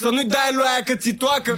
Să nu-i dai lui aia că ți toacă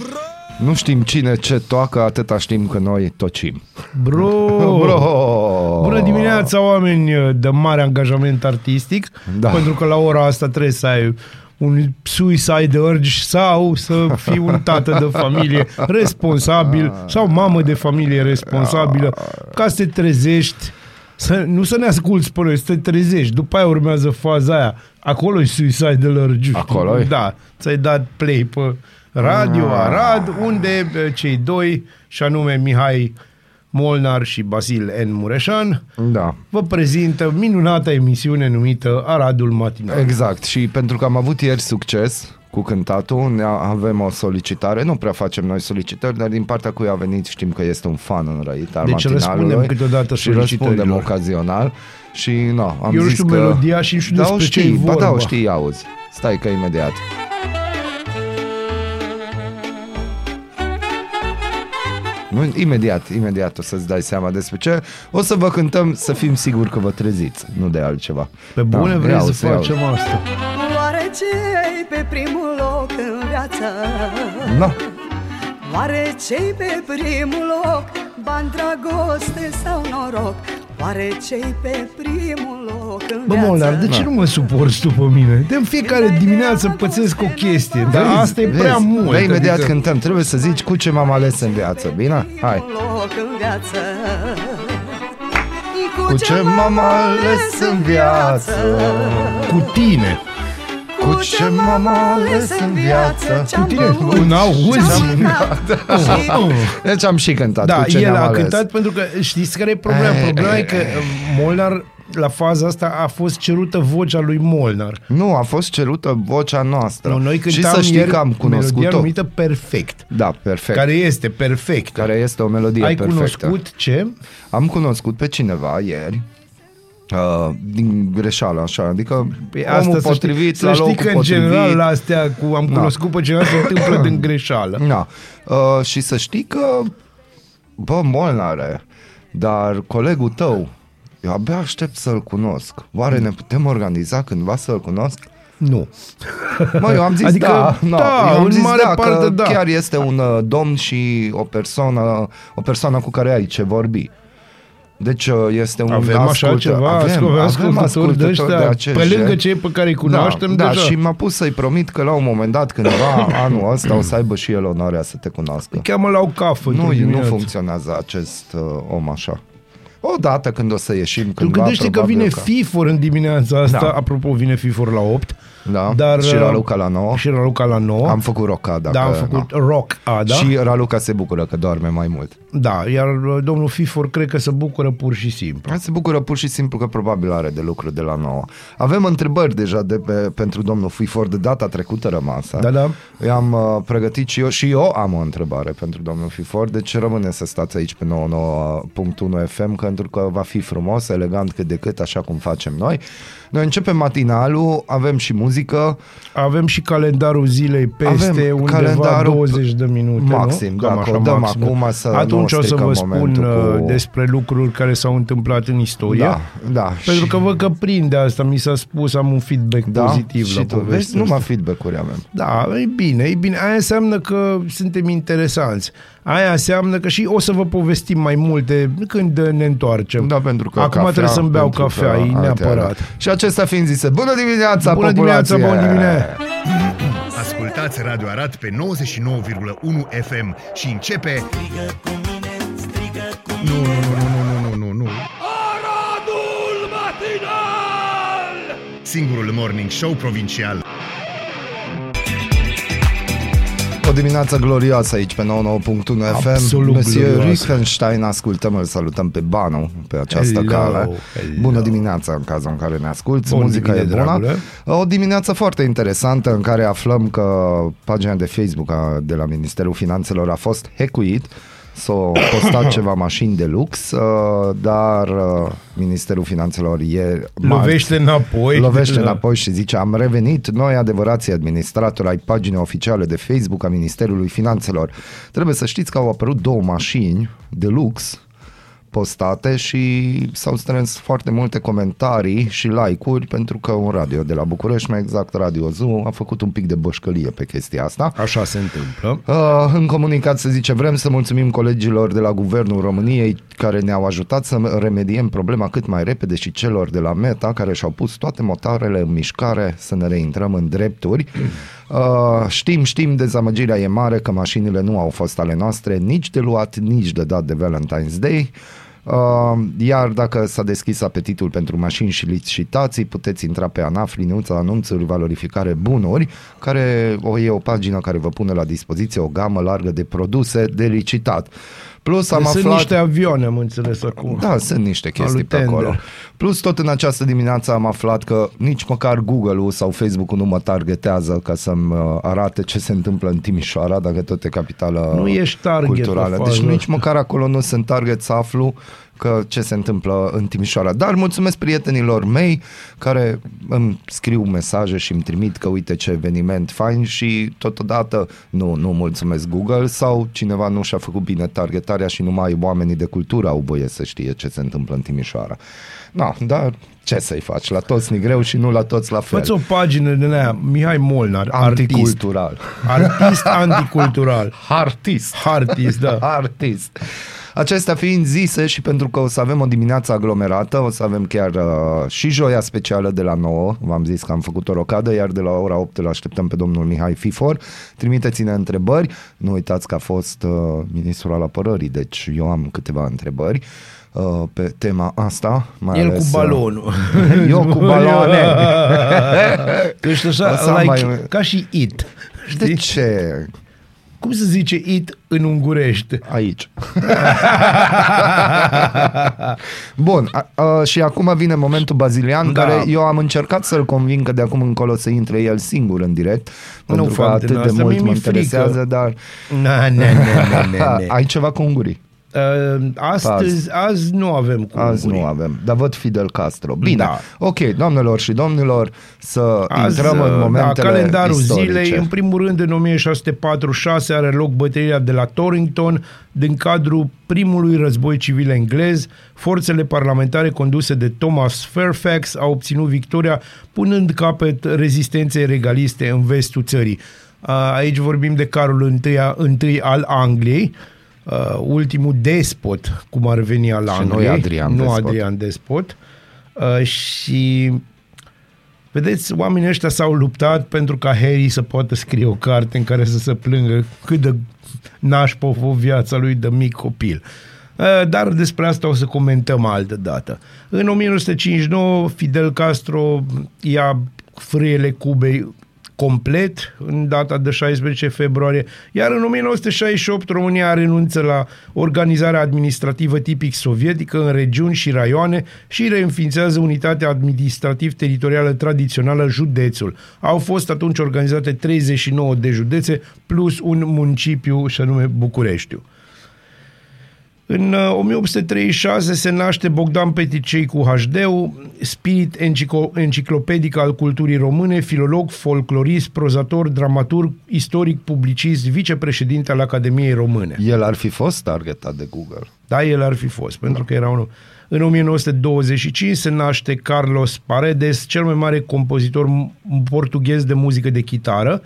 Nu știm cine ce toacă, atâta știm că noi tocim. Bro! Bro! Bună dimineața, oameni de mare angajament artistic, Da. pentru că la ora asta trebuie să ai un suicide urge sau să fii un tată de familie responsabil sau mamă de familie responsabilă ca să te trezești să, nu să ne asculți pe noi, să te trezești. După aia urmează faza aia. Acolo e suicide urge. Acolo-i? Da. Ți-ai dat play pe Radio Arad, unde eh, cei doi, și anume Mihai Molnar și Basil N. Mureșan, Da. vă prezintă minunata emisiune numită Aradul Matinal. Exact. Și pentru că am avut ieri succes cu cântatul, ne avem o solicitare. Nu prea facem noi solicitări, dar din partea cui a venit știm că este un fan înrăit al Deci matinalului. răspundem câteodată și răspundem solicitărilor. ocazional. Și nu, am Eu nu zis știu că... melodia și nu știu da, o despre ce știi, e ba da, o vorba. știi, auzi. Stai că imediat. Nu, imediat, imediat o să-ți dai seama despre ce. O să vă cântăm să fim siguri că vă treziți, nu de altceva. Pe bune Da, vrei ia să auzi, ia auzi. facem asta? Oare ce pe primul loc în viață? No. Oare ce pe primul loc? Bani, dragoste sau noroc? Oare ce pe primul loc în Bă, viață? Molnar, de ce Da. nu mă suporți tu pe mine? De în fiecare dimineață pățesc o chestie, dar Vezi, asta e prea vezi, mult. Da, imediat adică- cântăm. Trebuie să zici cu ce m-am ales în viață. Bine? Hai. Primul loc în viață. Cu ce m-am ales în viață? Cu tine. Cu ce m-am ales în viață? Ce-am Cu tine, băut, un auzi? ce-am mâncat și Deci am și cântat. Da, cu ce el ne-am a ales. cântat pentru că știți care e problema? Eh, Problema e eh, că Molnar la faza asta a fost cerută vocea lui Molnar. Nu, a fost cerută vocea noastră. Nu, noi și cântam să știi ieri că am melodia cunoscut-o. numită Perfect. Da, perfect. Care este perfect. care este o melodie Ai perfectă. cunoscut ce? Am cunoscut pe cineva ieri Uh, din greșeală, așa, adică Păi omul să potrivit știi, la să știi locul că în potrivit. general la astea cu am Da. cunoscut pe cineva se întâmplă din greșeală. Da. Uh, și să știi că, bă, Molnare, dar colegul tău, eu abia aștept să-l cunosc. Oare ne putem organiza cândva să-l cunosc? Nu. Mă, eu am zis Adică, da, no, da, eu am în zis mare da, parte că da. chiar este un uh, domn și o persoană, o persoană cu care ai ce vorbi. Deci uh, este un Avem așa ascultă- ceva, avem, avem ascultători de ăștia, acest pe lângă gen. cei pe care îi cunoaștem da, deja. Da, și m-a pus să-i promit că la un moment dat, cândva, anul ăsta, o să aibă și el onoarea să te cunoască. Cheamă la o cafă. într-o Nu, nu dimineață. funcționează acest uh, om așa. Odată când o să ieșim Tu cândva, gândește că probabil vine FIFOR în dimineața asta, Da. apropo, vine FIFOR la 8. Da, Dar, și uh, Raluca la 9. Și Raluca la 9. Am făcut rocada. da, am că- făcut na. rock, a, da? Și Raluca se bucură că doarme mai mult. Da, iar uh, domnul FIFOR cred că se bucură pur și simplu. Se bucură pur și simplu că probabil are de lucru de la 9. Avem întrebări deja de pe, pentru domnul Fifor de data trecută rămasă. Da, da. I-am uh, pregătit și eu și eu am o întrebare pentru domnul Fifor, deci rămâne să stați aici pe 99.1 FM pentru că va fi frumos, elegant cât de cât, așa cum facem noi. Noi începem matinalul, avem și muzică, Avem și calendarul zilei peste Avem undeva calendarul 20 de minute, maxim, nu? dacă o dăm acum să Atunci nu o să stricăm vă spun momentul uh, cu- despre lucruri care s-au întâmplat în istorie. Da, da. Pentru și- că văd că prinde asta, mi s-a spus, am un feedback da, pozitiv și la tu povestea vezi, numai asta. feedback-uri avem. Da, e bine, e bine. Aia înseamnă că suntem interesanți. Aia înseamnă că și o să vă povestim mai multe când ne întoarcem. Da, pentru că Acum cafea, trebuie să-mi beau pentru cafea, că e altele. neapărat. Și acesta fiind zise, bună dimineața, Bună dimineața, populație! bună dimineața! Ascultați Radio Arad pe 99,1 FM și începe... Nu, nu, nu, nu, nu, nu, nu. Aradul Matinal Singurul morning show provincial. O dimineață glorioasă aici pe 99.1 FM. Absolut Monsieur glorioasă. Riefenstein, ascultăm, îl salutăm pe Banu pe această Hello, cale. hello. Bună dimineața în cazul în care ne asculti. Bună Muzica e dimine, bună. dragule. O dimineață foarte interesantă în care aflăm că pagina de Facebook a, de la Ministerul Finanțelor a fost hackuit S-au postat ceva mașini de lux, uh, dar uh, Ministerul Finanțelor e Lovește înapoi. Lovește Da. înapoi și zice am revenit noi adevărații administratori ai paginii oficiale de Facebook a Ministerului Finanțelor. Trebuie să știți că au apărut două mașini de lux postate și s-au strâns foarte multe comentarii și like-uri pentru că un radio de la București, mai exact Radio Zoo, a făcut un pic de bășcălie pe chestia asta. Așa se întâmplă. Uh, în comunicat se zice, vrem să mulțumim colegilor de la Guvernul României care ne-au ajutat să remediem problema cât mai repede și celor de la Meta care și-au pus toate motoarele în mișcare să ne reintrăm în drepturi. Uh, știm, știm, dezamăgirea e mare că mașinile nu au fost ale noastre nici de luat, nici de dat de Valentine's Day. Uh, iar dacă s-a deschis apetitul pentru mașini și licitații, puteți intra pe ANAF, liniuța anunțuri, valorificare bunuri, care o e o pagină care vă pune la dispoziție o gamă largă de produse de licitat. Plus am Deci sunt aflat... niște avioane, am înțeles acum. Da, sunt niște chestii pe Alutender. acolo. Plus tot în această dimineață am aflat că nici măcar Google-ul sau Facebook-ul nu mă targetează ca să-mi uh, arate ce se întâmplă în Timișoara, dacă tot e capitală Nu ești target culturală. la Deci fază. nici măcar acolo nu sunt target să aflu că ce se întâmplă în Timișoara. Dar mulțumesc prietenilor mei care îmi scriu mesaje și îmi trimit că uite ce eveniment fain și totodată nu, nu mulțumesc Google sau cineva nu și-a făcut bine targetarea și numai oamenii de cultură au voie să știe ce se întâmplă în Timișoara. No, dar ce să-i faci? La toți ni greu și nu la toți la fel. Fă-ți o pagină de aia, Mihai Molnar, artist. Anticultural. Artist anticultural. Artist. Artist, da. Artist. Acestea fiind zise și pentru că o să avem o dimineață aglomerată, o să avem chiar uh, și joia specială de la 9, v-am zis că am făcut o rocadă, iar de la ora 8 îl așteptăm pe domnul Mihai Fifor. Trimiteți-ne întrebări, nu uitați că a fost uh, ministrul al apărării, deci eu am câteva întrebări uh, pe tema asta. Mai El ales, cu uh, balonul. Eu cu baloane. Că ești O să așa, am like, mai- ca și it. De Știi? ce? Cum se zice it în ungurește? Aici. Bun, a, a, și acum vine momentul bazilian, Da. care eu am încercat să-l conving că de acum încolo să intre el singur în direct, pentru că fapte atât din de astea, mult mie mă mi-e frică. interesează, dar Na, ne, ne, ne, ne, ne. ai ceva cu ungurii. Uh, astăzi, azi nu avem cu Azi ungurii. nu avem, dar văd Fidel Castro. Bine, Da. ok, doamnelor și domnilor, să Azi, intrăm în da, momentele calendarul istorice. zilei, în primul rând în 1646 are loc bătălia de la Torrington din cadrul primului război civil englez. Forțele parlamentare conduse de Thomas Fairfax au obținut victoria punând capăt rezistenței regaliste în vestul țării. A, Aici vorbim de Carol I, I al Angliei, uh, ultimul despot, cum ar veni al Și nu Angliei. e Adrian nu Despot. Adrian Despot. Uh, și Vedeți, oamenii ăștia s-au luptat pentru ca Harry să poată scrie o carte în care să se plângă cât de nașpa a fost viața lui de mic copil. Uh, Dar despre asta o să comentăm altă dată. În 1959, Fidel Castro ia frâiele Cubei complet în data de 16 februarie, iar în 1968 România renunță la organizarea administrativă tipic sovietică în regiuni și raioane și reînființează unitatea administrativ-teritorială tradițională județul. Au fost atunci organizate 39 de județe plus un municipiu și anume Bucureștiu. În uh, 1836 se naște Bogdan Peticei cu HD-ul, spirit encico- enciclopedic al culturii române, filolog, folclorist, prozator, dramaturg, istoric, publicist, vicepreședinte al Academiei Române. El ar fi fost targetat de Google. Da, el ar fi fost, pentru că era unul. În 1925 se naște Carlos Paredes, cel mai mare compozitor m- portughez de muzică de chitară,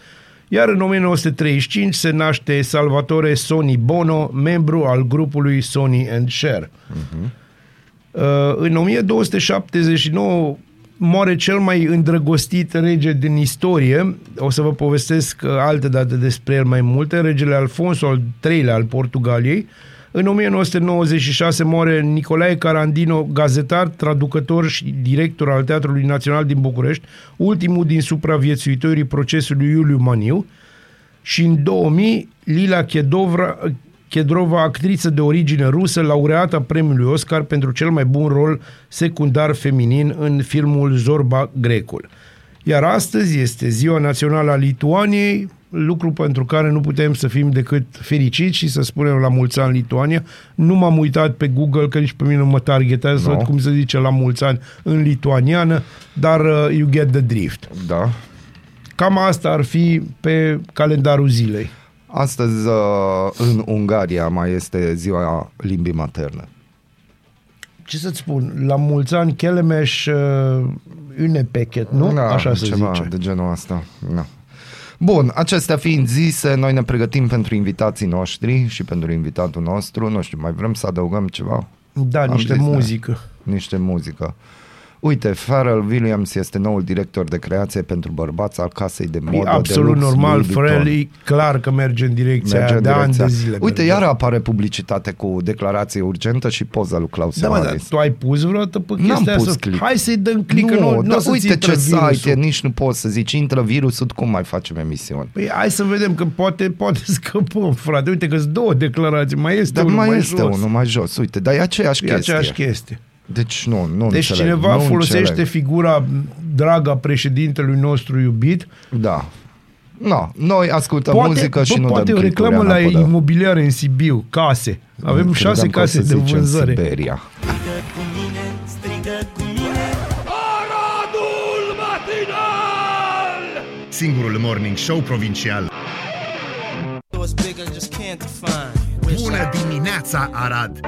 iar în 1935 se naște Salvatore Sony Bono, membru al grupului Sony and Cher. Uh, în 1279 moare cel mai îndrăgostit rege din istorie. O să vă povestesc uh, alte date despre el mai multe. Regele Alfonso al III-lea al Portugaliei. În 1996 moare Nicolae Carandino, gazetar, traducător și director al Teatrului Național din București, ultimul din supraviețuitorii procesului Iuliu Maniu. Și în 2000, Lila Chedovra, Chedrova, actriță de origine rusă, laureată premiului Oscar pentru cel mai bun rol secundar feminin în filmul Zorba Grecul. Iar astăzi este Ziua Națională a Lituaniei, lucru pentru care nu putem să fim decât fericiți și să spunem la mulți ani Lituania. Nu m-am uitat pe Google, că nici pe mine nu mă targetează să No. văd cum se zice la mulți ani în lituaniană, dar uh, you get the drift. Da. Cam asta ar fi pe calendarul zilei. Astăzi uh, în Ungaria mai este ziua limbii materne. ce să-ți spun, la mulți ani Chelemeș uh, une pechet, nu? Da, Așa se ceva zice. de genul ăsta. Da. Bun, acestea fiind zise, noi ne pregătim pentru invitații noștri și pentru invitatul nostru. Nu știu, mai vrem să adăugăm ceva? Da, Am niște zis, da. muzică. Niște muzică. Uite, Pharrell Williams este noul director de creație pentru bărbați al casei de modă E absolut de lux normal, Louis Vuitton. Pharrell e clar că merge în direcția Merge aia în de ani direcția. de zile. Uite, merge. iar apare publicitate cu declarație urgentă și poza lui Klaus Da, mă, dar Maris. tu ai pus vreodată pe N-am chestia pus asta? click. Hai să-i dăm click, că nu, nu o dar să-ți uite intre ce virusul. site e, nici nu poți să zici, intră virusul, cum mai facem emisiuni? Păi hai să vedem că poate, poate scăpăm, frate. Uite că sunt două declarații, mai este Dar unul mai mai este jos. unul mai jos, uite, dar e aceeași E chestie. aceeași chestie. Deci nu, nu Deci înțeleg, cineva nu folosește înțeleg. figura draga președintelui nostru iubit. Da. No, noi ascultăm Poate, muzică și bă, nu poate dăm o reclamă clipuri, la Ana Podă. imobiliare în Sibiu, case. Avem Credeam șase că o case să de zicem vânzare. Siberia. Aradul matinal! Singurul morning show provincial. was big I just can't define. Bună dimineața, Arad!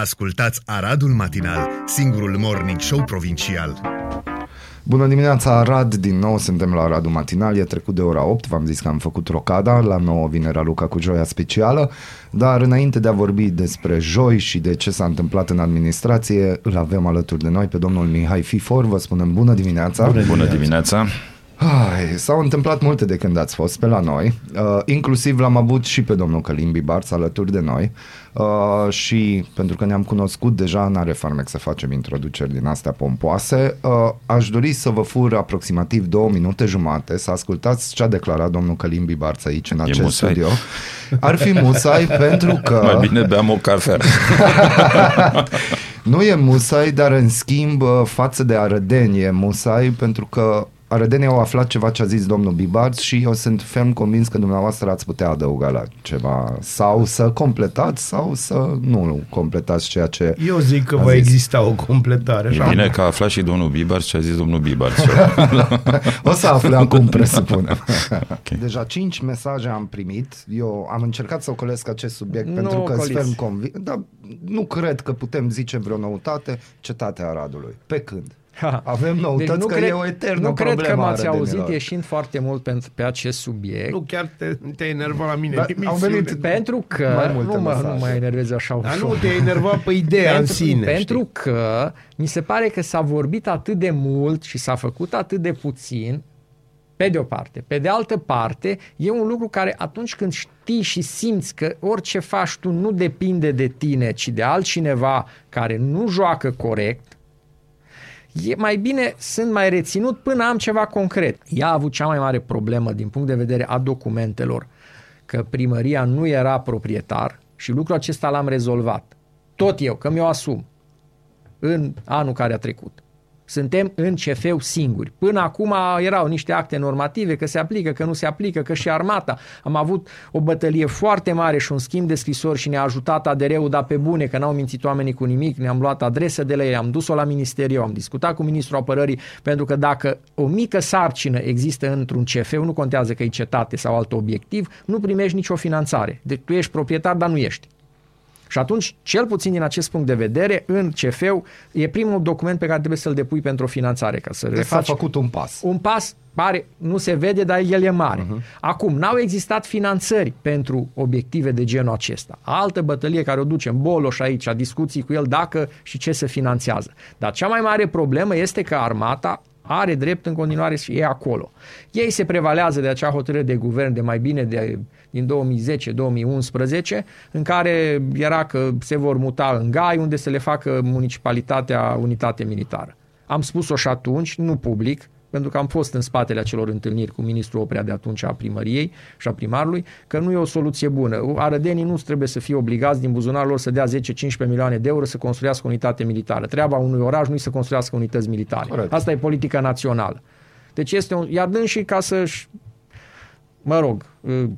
Ascultați Aradul Matinal, singurul morning show provincial. Bună dimineața, Arad, din nou suntem la Aradul Matinal, e trecut de ora 8, v-am zis că am făcut rocada, la 9 vine Raluca cu joia specială, dar înainte de a vorbi despre joi și de ce s-a întâmplat în administrație, îl avem alături de noi pe domnul Mihai Fifor, vă spunem bună dimineața! Bună Bună dimineața! Ai, s-au întâmplat multe de când ați fost pe la noi, uh, inclusiv l-am avut și pe domnul Călim Bibarț alături de noi uh, și pentru că ne-am cunoscut deja, n-are farmec să facem introduceri din astea pompoase, uh, aș dori să vă fur aproximativ două minute jumate să ascultați ce a declarat domnul Călim Bibarț aici în acest musai. studio. Ar fi musai pentru că... Mai bine beam o cafea. Nu e musai, dar în schimb uh, față de Arădeni e musai pentru că Arădenii au aflat ceva ce a zis domnul Bibarț și eu sunt ferm convins că dumneavoastră ați putea adăuga la ceva sau să completați sau să nu completați ceea ce Eu zic că a va zis. exista o completare. E Așa. bine că a aflat și domnul Bibarț ce a zis domnul Bibarț. O să afle acum, presupunem. okay. Deja cinci mesaje am primit. Eu am încercat să ocolesc acest subiect Nu pentru că sunt ocoliți. ferm convins. Dar nu cred că putem zice vreo noutate. Cetatea Aradului. Pe când? Avem noutăți Deci nu că cred, e o eternă nu cred că problemă a m-ați auzit arădenilor. ieșind foarte mult pentru, pe acest subiect. Nu, chiar te, te-ai enervat la mine. Da, în au emisiune. venit- Pentru că Mai multe nu mă, mesaje. nu mă enervez așa Dar ușor. nu te-ai enervat pe ideea în pentru, sine. pentru știi? că mi se pare că s-a vorbit atât de mult și s-a făcut atât de puțin pe de o parte. Pe de altă parte, e un lucru care atunci când știi și simți că orice faci tu nu depinde de tine, ci de altcineva care nu joacă corect, e mai bine sunt mai reținut până am ceva concret. Ea a avut cea mai mare problemă din punct de vedere a documentelor, că primăria nu era proprietar și lucrul acesta l-am rezolvat. Tot eu, că mi-o asum în anul care a trecut. Suntem în CFU singuri. Până acum erau niște acte normative, că se aplică, că nu se aplică, că și armata. Am avut o bătălie foarte mare și un schimb de scrisori și ne-a ajutat ADR-ul, dar pe bune, că n-au mințit oamenii cu nimic, ne-am luat adresă de la ei, am dus-o la ministeriu, am discutat cu ministrul apărării, pentru că dacă o mică sarcină există într-un CFU, nu contează că e cetate sau alt obiectiv, nu primești nicio finanțare. Deci tu ești proprietar, dar nu ești. Și atunci, cel puțin din acest punct de vedere, în CFU e primul document pe care trebuie să-l depui pentru o finanțare, ca să Deci s-a refaci făcut un pas. un pas pare, nu se vede, dar el e mare. Mhm. Uh-huh. Acum, n-au existat finanțări pentru obiective de genul acesta. Altă bătălie care o ducem, Boloș aici, discuții cu el dacă și ce se finanțează. Dar cea mai mare problemă este că armata are drept în continuare și e acolo. Ei se prevalează de acea hotărâre de guvern de mai bine de, din 2010-2011, în care era că se vor muta în Gai, unde să le facă municipalitatea unitate militară. Am spus-o și atunci, nu public, pentru că am fost în spatele acelor întâlniri cu ministrul Oprea de atunci a primăriei și a primarului, că nu e o soluție bună. Arădenii nu trebuie să fie obligați din buzunarul lor să dea 10-15 milioane de euro să construiască o unitate militară. Treaba unui oraș nu e să construiască unități militare. Corect. Asta e politica națională. Deci este un, iar și ca să-și mă rog,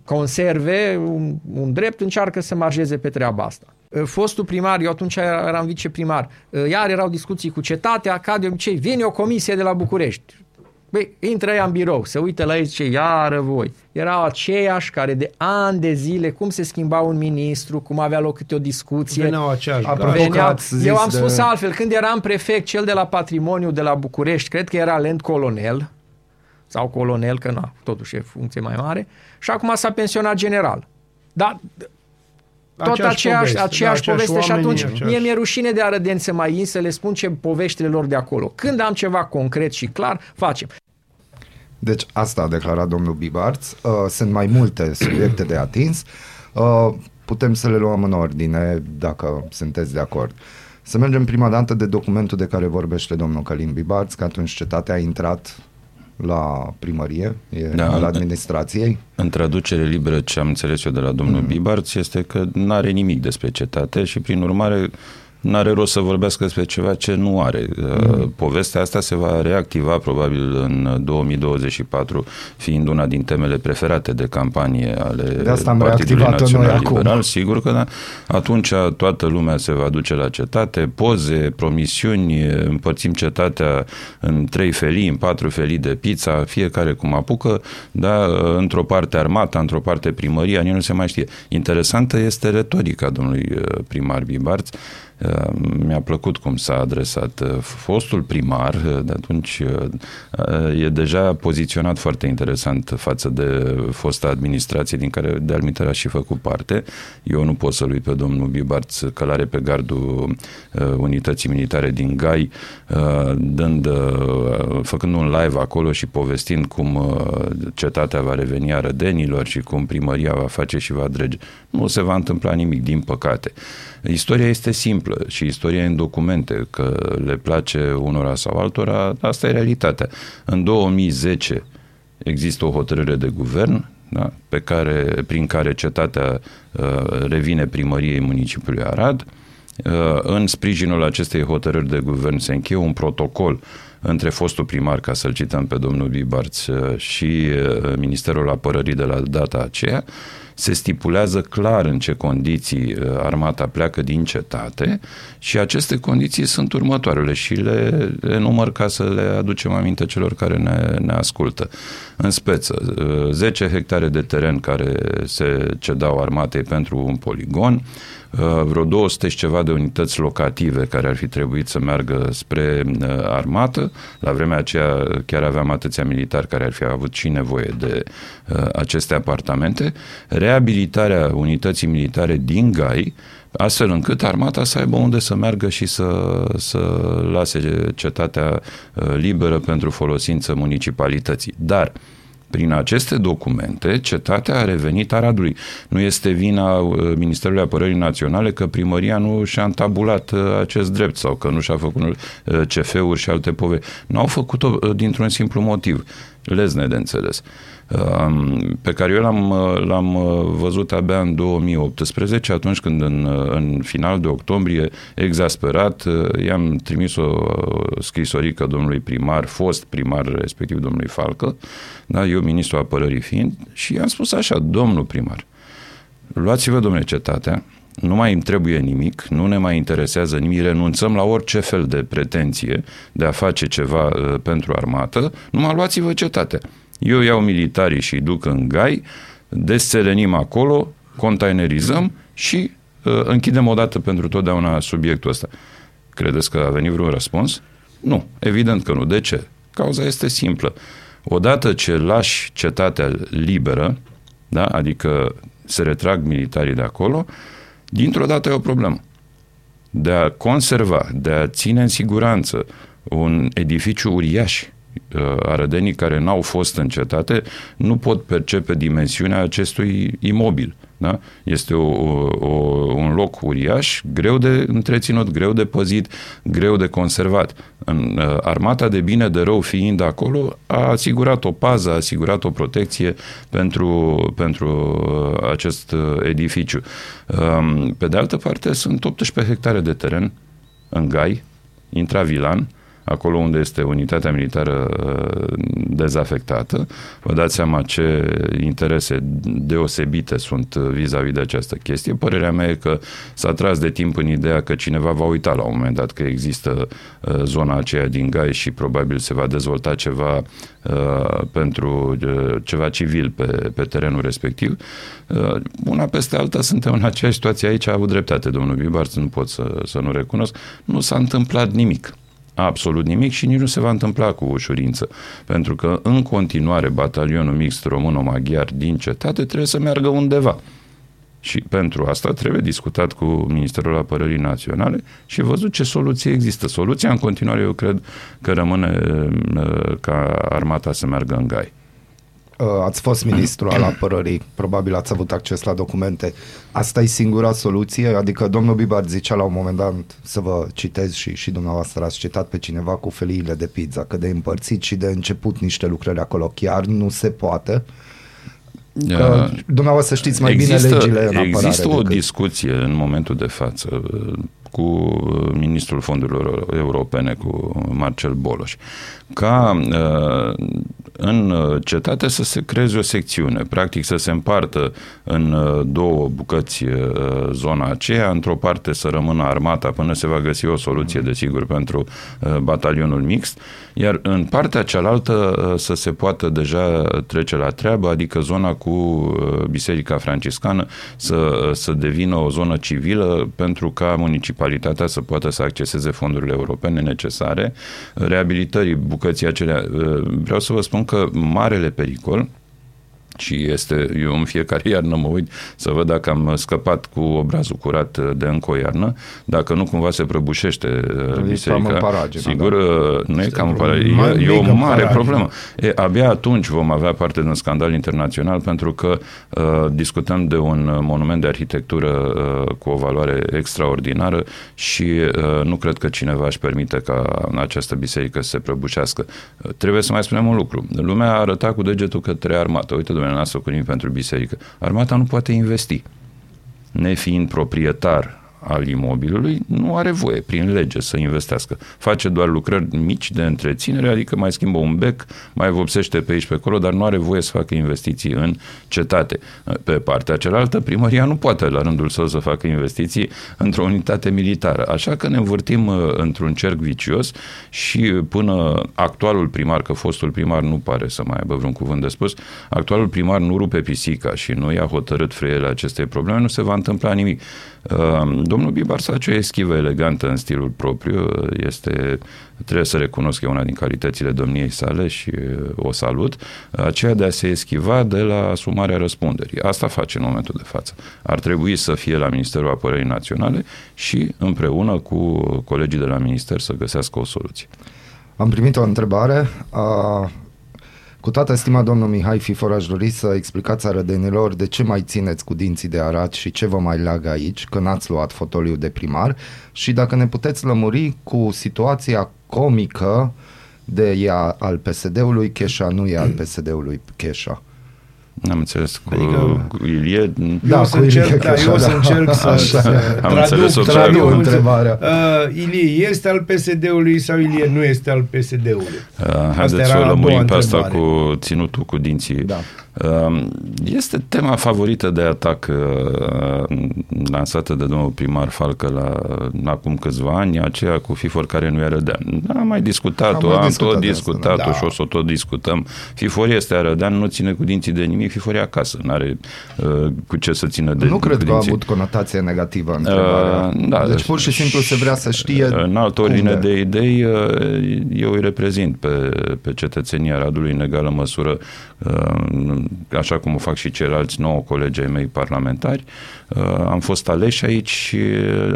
conserve un, un drept, încearcă să marjeze pe treaba asta. Fostul primar, eu atunci eram viceprimar, iar erau discuții cu cetatea, ca de obicei, vine o comisie de la București. Băi, intră ea în birou, se uită la ei și zice, iară voi. Erau aceiași care de ani de zile, cum se schimba un ministru, cum avea loc câte o discuție. Veneau aceiași Apropo gari. că Veneau, ați zis eu am de- spus altfel, când eram prefect, cel de la patrimoniu de la București, cred că era lent colonel, sau colonel, că na, totuși e funcție mai mare, și acum s-a pensionat general. Dar tot Aceeași aceeași, poveste, aceeași da, aceiași poveste și oameni, atunci aceeași. mie mi-e rușine de arădeni să mai in să le spun ce poveștile lor de acolo. Când am ceva concret și clar, facem. Deci asta a declarat domnul Bibarț. Uh, sunt mai multe subiecte de atins. Uh, putem să le luăm în ordine dacă sunteți de acord. Să mergem prima dată de documentul de care vorbește domnul Călin Bibarț, că atunci cetatea a intrat la primărie, e Da. da. la administrației. În traducere liberă ce am înțeles eu de la domnul mm. Bibarț este că nu are nimic despre cetate și prin urmare nu are rost să vorbească despre ceva ce nu are. Mm. Povestea asta se va reactiva probabil în 2024, fiind una din temele preferate de campanie ale De asta am Partidului reactivat-o noi Național acum. Liberal. Sigur că da. Atunci toată lumea se va duce la cetate, poze, promisiuni, împărțim cetatea în trei felii, în patru felii de pizza, fiecare cum apucă, da, într-o parte armata, într-o parte primăria, nici nu se mai știe. Interesantă este retorica domnului uh, primar Bibarț, Uh, Mi-a plăcut cum s-a adresat uh, fostul primar, uh, de atunci uh, e deja poziționat foarte interesant față de fosta administrație din care de almiter a și făcut parte. Eu nu pot să-l uit pe domnul Bibarț călare pe gardul uh, unității militare din Gai, uh, dând, uh, făcând un live acolo și povestind cum uh, cetatea va reveni a rădenilor și cum primăria va face și va drege. Nu se va întâmpla nimic, din păcate. Istoria este simplă și istoria e în documente, că le place unora sau altora, asta e realitatea. În 2010 există o hotărâre de guvern da, pe care, prin care cetatea uh, revine primăriei municipiului Arad. Uh, în sprijinul acestei hotărâri de guvern se încheie un protocol între fostul primar, ca să-l cităm pe domnul Bibarț, uh, și uh, Ministerul Apărării de la data aceea, se stipulează clar în ce condiții uh, armata pleacă din cetate și aceste condiții sunt următoarele și le enumăr ca să le aducem aminte celor care ne, ne ascultă. În speță, uh, 10 hectare de teren care se cedau armatei pentru un poligon, uh, vreo 200 și ceva de unități locative care ar fi trebuit să meargă spre uh, armată. La vremea aceea chiar aveam atâția militari care ar fi avut și nevoie de uh, aceste apartamente. Reabilitarea unității militare din Gai, astfel încât armata să aibă unde să meargă și să, să lase cetatea uh, liberă pentru folosință municipalității. Dar prin aceste documente, cetatea a revenit Aradului. Nu este vina uh, Ministerului Apărării Naționale că primăria nu și-a întabulat uh, acest drept sau că nu și-a făcut uh, CF-uri și alte povești. Nu au făcut-o uh, dintr-un simplu motiv, lezne de înțeles, um, pe care eu l-am, uh, l-am uh, văzut abia în 2018, atunci când în, uh, în final de octombrie, exasperat, uh, i-am trimis o uh, scrisorică domnului primar, fost primar, respectiv domnului Falcă, da, eu ministrul apărării fiind, și i-am spus așa, domnul primar, luați-vă, domnule, cetatea, nu mai îmi trebuie nimic, nu ne mai interesează nimic, renunțăm la orice fel de pretenție de a face ceva uh, pentru armată, numai luați-vă cetatea. Eu iau militarii și îi duc în gai, desțelenim acolo, containerizăm și uh, închidem odată pentru totdeauna subiectul ăsta. Credeți că a venit vreun răspuns? Nu, evident că nu. De ce? Cauza este simplă. Odată ce lași cetatea liberă, da? adică se retrag militarii de acolo, dintr-o dată e o problemă. De a conserva, de a ține în siguranță un edificiu uriaș, uh, arădenii care n-au fost în cetate nu pot percepe dimensiunea acestui imobil. Da? Este o, o, un loc uriaș, greu de întreținut, greu de păzit, greu de conservat. În, uh, armata de bine de rău fiind acolo a asigurat o pază, a asigurat o protecție pentru, pentru uh, acest uh, edificiu. Um, Pe de altă parte, sunt 18 hectare de teren în Gai, intravilan, acolo unde este unitatea militară uh, dezafectată, vă dați seama ce interese deosebite sunt vis-a-vis de această chestie. Părerea mea e că s-a tras de timp în ideea că cineva va uita la un moment dat că există uh, zona aceea din Gai și probabil se va dezvolta ceva uh, pentru uh, ceva civil pe, pe terenul respectiv. Uh, una peste alta suntem în aceeași situație aici, a avut dreptate domnul Bibarț, nu pot să, să nu recunosc. Nu s-a întâmplat nimic absolut nimic și nici nu se va întâmpla cu ușurință. Pentru că în continuare batalionul mixt româno-maghiar din cetate trebuie să meargă undeva. Și pentru asta trebuie discutat cu Ministerul Apărării Naționale și văzut ce soluție există. Soluția în continuare eu cred că rămâne uh, ca armata să meargă în gai. Uh, ați fost ministru al apărării, probabil ați avut acces la documente. Asta e singura soluție? Adică domnul Bibar zicea la un moment dat, să vă citez și, și dumneavoastră ați citat pe cineva cu feliile de pizza, că de împărțit și de început niște lucrări acolo chiar nu se poate. Că dumneavoastră știți mai există, bine legile în apărare. Există o decât... discuție în momentul de față cu ministrul fondurilor europene, cu Marcel Boloș, ca uh, în cetate să se creeze o secțiune, practic să se împartă în uh, două bucăți uh, zona aceea, într-o parte să rămână armata până se va găsi o soluție, desigur, pentru batalionul mixt, iar în partea cealaltă să se poată deja trece la treabă, adică zona cu Biserica Franciscană să, să devină o zonă civilă pentru ca municipalitatea să poată să acceseze fondurile europene necesare reabilitării bucății acelea. Vreau să vă spun că marele pericol și este, eu în fiecare iarnă mă uit să văd dacă am scăpat cu obrazul curat de încă o iarnă, dacă nu cumva se prăbușește uh, biserica. Cam paragina, Sigur, da. uh, nu e cam paragina, e, e o mare paragina. problemă. E, abia atunci vom avea parte de un scandal internațional pentru că uh, discutăm de un monument de arhitectură uh, cu o valoare extraordinară și uh, nu cred că cineva își permite ca această biserică să se prăbușească. Uh, trebuie să mai spunem un lucru. Lumea a arătat cu degetul către armată. Uite, domnule, n-ați făcut nimic pentru biserică. Armata nu poate investi. Nefiind proprietar al imobilului, nu are voie prin lege să investească. Face doar lucrări mici de întreținere, adică mai schimbă un bec, mai vopsește pe aici pe acolo, dar nu are voie să facă investiții în cetate. Pe partea cealaltă, primăria nu poate la rândul său să facă investiții într-o unitate militară. Așa că ne învârtim uh, într-un cerc vicios și până actualul primar, că fostul primar nu pare să mai aibă vreun cuvânt de spus, actualul primar nu rupe pisica și nu i-a hotărât freiele acestei probleme, nu se va întâmpla nimic. Uh, domnul Bibar face o eschivă elegantă în stilul propriu, este, trebuie să recunosc că e una din calitățile domniei sale și uh, o salut, aceea de a se eschiva de la asumarea răspunderii. Asta face în momentul de față. Ar trebui să fie la Ministerul Apărării Naționale și împreună cu colegii de la Minister să găsească o soluție. Am primit o întrebare. Uh, cu toată stima domnul Mihai Fifor, aș dori să explicați arădenilor de ce mai țineți cu dinții de arat și ce vă mai leagă aici, că n-ați luat fotoliu de primar și dacă ne puteți lămuri cu situația comică de ea al PSD-ului, Cheșa nu e al PSD-ului Cheșa. N-am înțeles cu, adică, cu Ilie. Da, eu, să încerc, da, eu să încerc să, Așa. să Am traduc, înțeles traduc întrebarea. Uh, Ilie este al PSD-ului sau Ilie nu este al PSD-ului? Uh, haideți să o lămurim pe asta cu ținutul cu dinții. Da. Este tema favorită de atac uh, lansată de domnul primar Falcă la, acum câțiva ani, aceea cu FIFOR care nu e rădean. Am mai discutat-o, am, am discutat tot discutat-o da. și o să o tot discutăm. FIFOR este rădean, nu ține cu dinții de nimic, FIFOR e acasă, nu are uh, cu ce să țină de Nu cred cu că a dinții. avut conotație negativă întrebarea. Uh, da, deci pur și simplu se vrea să știe În altă ordine unde. de idei, uh, eu îi reprezint pe, pe cetățenia Radului în egală măsură uh, așa cum o fac și ceilalți nouă colegi ai mei parlamentari. Uh, Am fost aleși aici și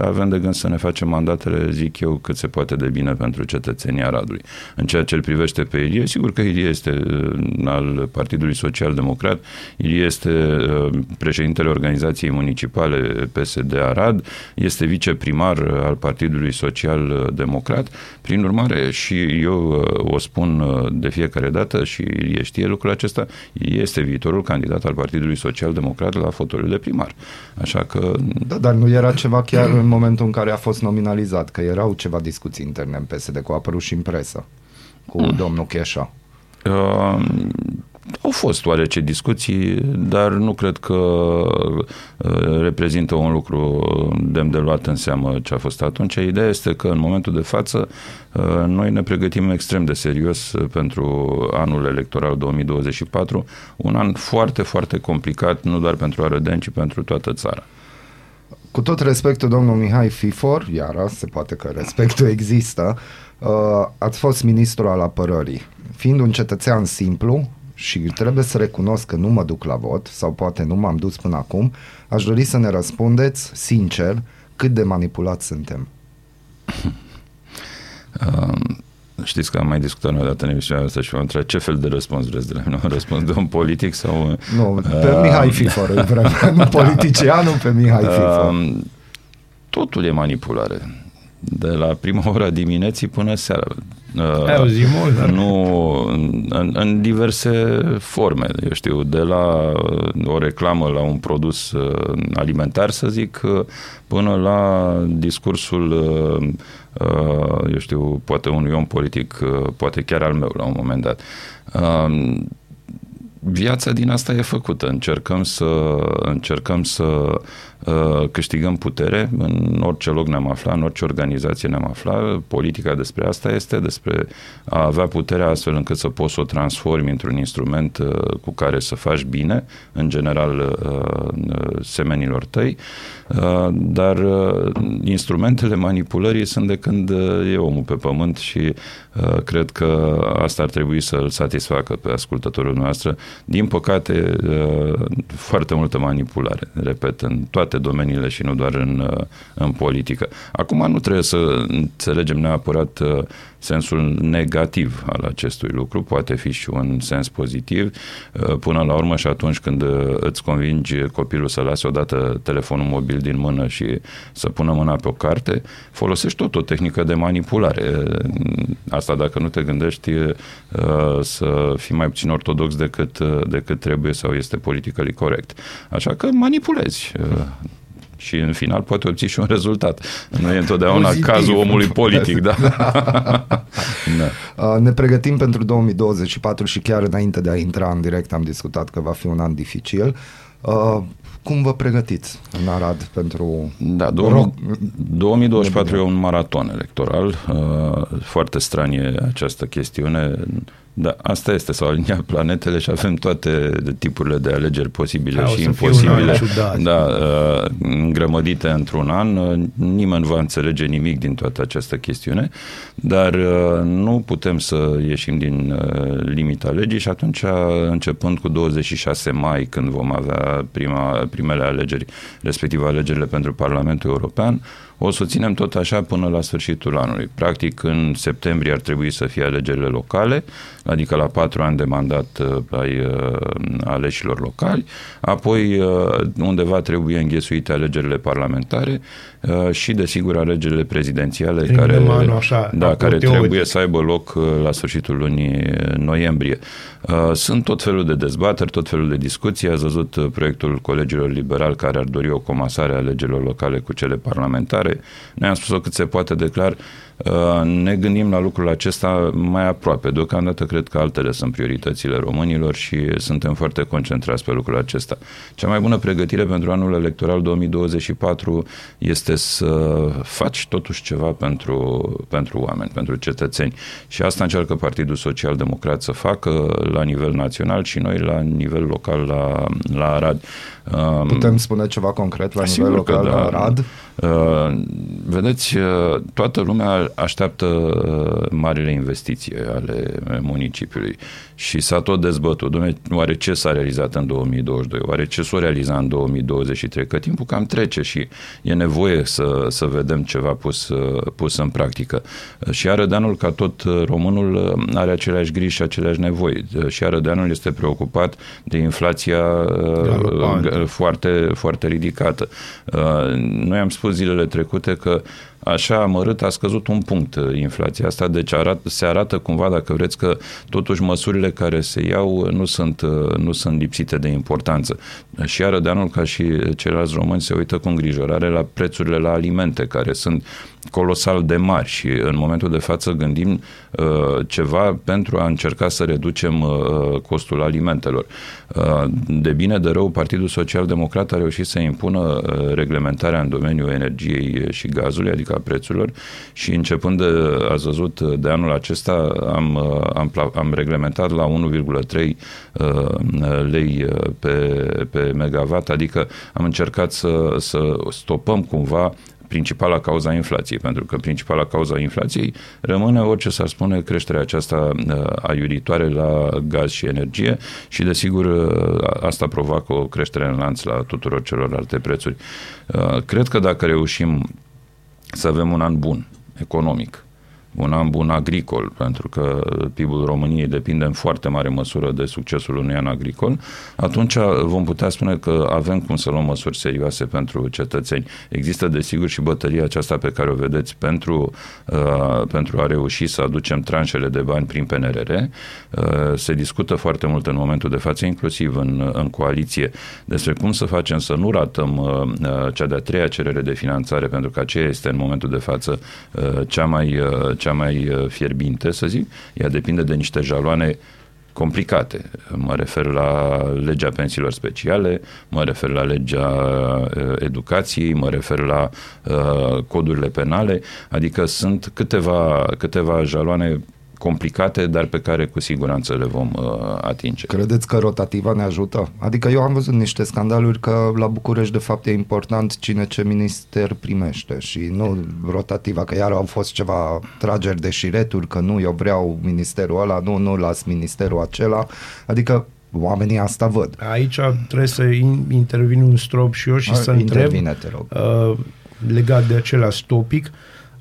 avem de gând să ne facem mandatele, zic eu, cât se poate de bine pentru cetățenia Radului. În ceea ce îl privește pe Ilie, sigur că Ilie este uh, al Partidului Social Democrat, El este uh, președintele organizației municipale PSD Arad, este viceprimar al Partidului Social Democrat. Prin urmare, și eu uh, o spun uh, de fiecare dată și el știe lucrul acesta, este viitorul candidat al Partidului Social Democrat la fotoliul de primar. Așa că... Da, dar nu era ceva chiar în momentul în care a fost nominalizat, că erau ceva discuții interne în PSD, că a apărut și în presă cu mm. domnul Cheșa. Uh, au fost oarece discuții, dar nu cred că uh, reprezintă un lucru demn de luat în seamă ce a fost atunci. Ideea este că în momentul de față uh, noi ne pregătim extrem de serios pentru anul electoral 2024, un an foarte, foarte complicat, nu doar pentru Arădeni, ci pentru toată țara. Cu tot respectul, domnul Mihai Fifor, iară, se poate că respectul există, uh, ați fost ministru al apărării. Fiind un cetățean simplu, și trebuie să recunosc că nu mă duc la vot sau poate nu m-am dus până acum, aș dori să ne răspundeți sincer cât de manipulați suntem. Um, știți că am mai discutat noi dată în emisiunea asta și m-am întrebat ce fel de răspuns vreți de la mine? Un răspuns de un politic sau... Nu, pe uh, Mihai Fifor îl vrem, nu politicianul, pe Mihai Fifor. Uh, totul e manipulare de la prima ora dimineții până seara. Uh, zi mult, dar... Nu, în, în diverse forme, eu știu, de la o reclamă la un produs uh, alimentar, să zic, uh, până la discursul, eu știu, poate unui om politic, poate chiar al meu la un moment dat viața din asta e făcută. Încercăm să, încercăm să uh, câștigăm putere în orice loc ne-am aflat, în orice organizație ne-am aflat. Politica despre asta este, despre a avea puterea astfel încât să poți să o transformi într-un instrument uh, cu care să faci bine, în general uh, semenilor tăi, uh, dar uh, instrumentele manipulării sunt de când uh, e omul pe pământ și uh, cred că asta ar trebui să-l satisfacă pe ascultătorul noastră din păcate, uh, foarte multă manipulare, repet, în toate domeniile și nu doar în, uh, în politică. Acum nu trebuie să înțelegem neapărat uh, sensul negativ al acestui lucru, poate fi și un sens pozitiv, până la urmă și atunci când îți convingi copilul să lase odată telefonul mobil din mână și să pună mâna pe o carte, folosești tot o tehnică de manipulare. Asta dacă nu te gândești să fii mai puțin ortodox decât decât trebuie sau este politically corect. Așa că manipulezi uh, și în final poate obții și un rezultat. Nu e întotdeauna Pozitiv. cazul omului politic, da. da. Uh, ne pregătim pentru 2024 și chiar înainte de a intra în direct am discutat că va fi un an dificil. Uh, cum vă pregătiți în Arad pentru... Da, 2024 e un maraton electoral. Uh, foarte stranie această chestiune. Da, asta este, s-au aliniat planetele și avem toate tipurile de alegeri posibile da, și imposibile. Da, uh, îngrămădite într-un an. Nimeni nu va înțelege nimic din toată această chestiune, dar uh, nu putem să ieșim din limita legii și atunci, începând cu 26 mai, când vom avea prima, primele alegeri, respectiv alegerile pentru Parlamentul European, o să ținem tot așa până la sfârșitul anului. Practic, în septembrie ar trebui să fie alegerile locale, adică la patru ani de mandat uh, ai uh, aleșilor locali, apoi uh, undeva trebuie înghesuite alegerile parlamentare și, desigur, alegerile prezidențiale Prin care, așa, da, care trebuie să aibă loc la sfârșitul lunii noiembrie. Sunt tot felul de dezbateri, tot felul de discuții. Ați văzut proiectul colegilor liberali care ar dori o comasare a alegerilor locale cu cele parlamentare. Noi am spus-o cât se poate declar. Uh, ne gândim la lucrul acesta mai aproape. Deocamdată cred că altele sunt prioritățile românilor și suntem foarte concentrați pe lucrul acesta. Cea mai bună pregătire pentru anul electoral 2024 este să faci totuși ceva pentru, pentru oameni, pentru cetățeni. Și asta încearcă Partidul Social Democrat să facă la nivel național și noi la nivel local la, la Arad. Um, Putem spune ceva concret la nivel local da. la Arad? Uh, vedeți, uh, toată lumea așteaptă uh, marile investiții ale municipiului și s-a tot dezbătut. Dumne, oare ce s-a realizat în 2022? Oare ce s-a realizat în 2023? Că timpul cam trece și e nevoie să, să vedem ceva pus, uh, pus în practică. Și Arădeanul, ca tot românul, are aceleași griji și aceleași nevoi. Și Arădeanul este preocupat de inflația Galopant. foarte, foarte ridicată. Noi am spus zilele trecute că așa amărât a scăzut un punct uh, inflația asta, deci arată, se arată cumva, dacă vreți, că totuși măsurile care se iau nu sunt, uh, nu sunt lipsite de importanță. Și anul ca și ceilalți români, se uită cu îngrijorare la prețurile la alimente, care sunt colosal de mari și în momentul de față gândim uh, ceva pentru a încerca să reducem uh, costul alimentelor. Uh, de bine de rău, Partidul Social Democrat a reușit să impună uh, reglementarea în domeniul energiei și gazului, adică a prețurilor și începând de, ați văzut, de anul acesta am, uh, am, am reglementat la 1,3 uh, lei uh, pe, pe megawatt, adică am încercat să, să stopăm cumva principala cauza inflației, pentru că principala cauza inflației rămâne orice s-ar spune creșterea aceasta uh, aiuritoare la gaz și energie și desigur uh, asta provoacă o creștere în lanț la tuturor celorlalte prețuri. Uh, cred că dacă reușim să avem un an bun economic, un an bun agricol, pentru că PIB-ul României depinde în foarte mare măsură de succesul unui an agricol, atunci vom putea spune că avem cum să luăm măsuri serioase pentru cetățeni. Există, desigur, și bătălia aceasta pe care o vedeți pentru, uh, pentru a reuși să aducem tranșele de bani prin PNRR. Uh, se discută foarte mult în momentul de față, inclusiv în, în coaliție, despre cum să facem să nu ratăm uh, uh cea de-a treia cerere de finanțare, pentru că aceea este în momentul de față uh, cea mai uh, cea mai uh, fierbinte, să zic. Ea depinde de niște jaloane complicate. Mă refer la legea pensiilor speciale, mă refer la legea uh, educației, mă refer la uh, codurile penale, adică sunt câteva, câteva jaloane complicate, dar pe care cu siguranță le vom uh, atinge. Credeți că rotativa ne ajută? Adică eu am văzut niște scandaluri că la București de fapt e important cine ce minister primește și nu rotativa, că iar au fost ceva trageri de șireturi, că nu, eu vreau ministerul ăla, nu, nu las ministerul acela, adică oamenii asta văd. Aici trebuie să intervin un strop și eu și A, să întreb te rog. Uh, legat de același topic.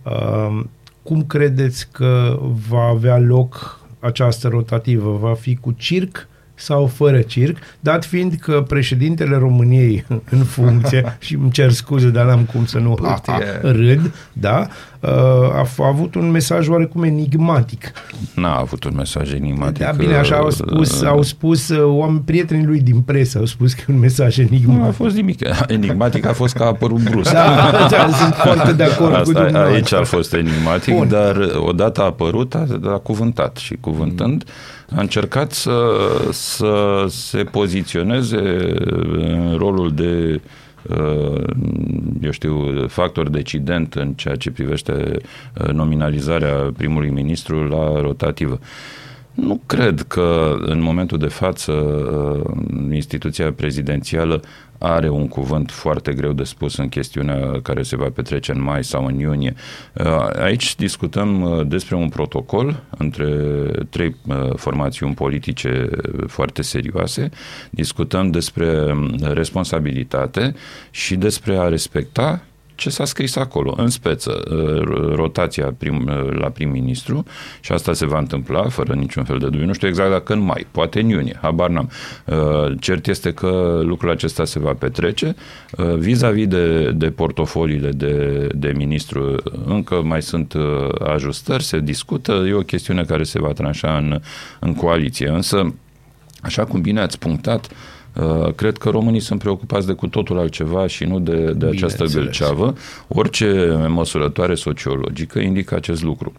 Uh, cum credeți că va avea loc această rotativă? Va fi cu circ sau fără circ, dat fiind că președintele României în funcție, și îmi cer scuze, dar n-am cum să nu ha, ha, râd, da, uh, a, a avut un mesaj oarecum enigmatic. N-a avut un mesaj enigmatic. Da, bine, așa au spus, uh, au spus uh, oameni, prietenii lui din presă, au spus că e un mesaj enigmatic. Nu a fost nimic. Enigmatic a fost că a apărut brusc. Da, da sunt foarte de acord Asta, cu dumneavoastră. Aici a fost enigmatic, Bun. dar odată a apărut, a, a cuvântat și cuvântând, mm a încercat să, să se poziționeze în rolul de uh, eu știu, factor decident în ceea ce privește uh, nominalizarea primului ministru la rotativă. Nu cred că în momentul de față uh, instituția prezidențială are un cuvânt foarte greu de spus în chestiunea care se va petrece în mai sau în iunie. Uh, aici discutăm uh, despre un protocol între trei formațiuni politice foarte serioase, discutăm despre um, responsabilitate și despre a respecta ce s-a scris acolo, în speță, uh, rotația prim, uh, la prim-ministru și asta se va întâmpla fără niciun fel de dubiu. Nu știu exact dacă în mai, poate în iunie, habar n-am. Uh, cert este că lucrul acesta se va petrece. Vis-a-vis de, de portofoliile de, de ministru, încă mai sunt ajustări, se discută, e o chestiune care se va tranșa în, în coaliție. Însă, așa cum bine ați punctat, uh, Uh, cred că românii sunt preocupați de cu totul altceva și nu de, de această gâlceavă. Orice măsurătoare sociologică indică acest lucru.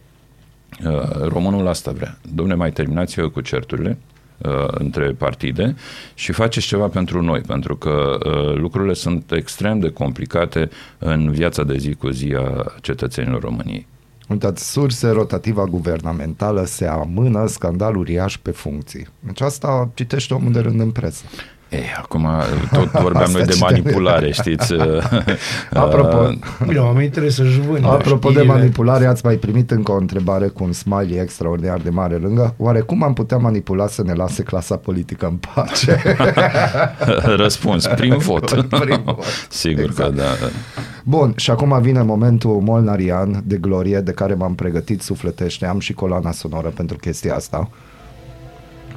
Uh, românul asta vrea. Domne, mai terminați-vă cu certurile uh, între partide și faceți ceva pentru noi, pentru că lucrurile sunt extrem de complicate în viața de zi cu zi a cetățenilor României. Uitați, surse rotativa guvernamentală se amână scandal uriaș pe funcții. Deci asta citește omul de rând în presă. Ei, acum tot vorbeam Asta noi de cine- manipulare, știți? Apropo, Uh, Bine, oamenii trebuie să-și vândă Apropo de știrile. manipulare, ați mai primit încă o întrebare cu un smiley extraordinar de mare lângă. Oare cum am putea manipula să ne lase clasa politică în pace? Răspuns, prin vot. Prin vot. Sigur Exact. că da. Bun, și acum vine momentul molnarian de glorie de care m-am pregătit sufletește. Am și coloana sonoră pentru chestia asta.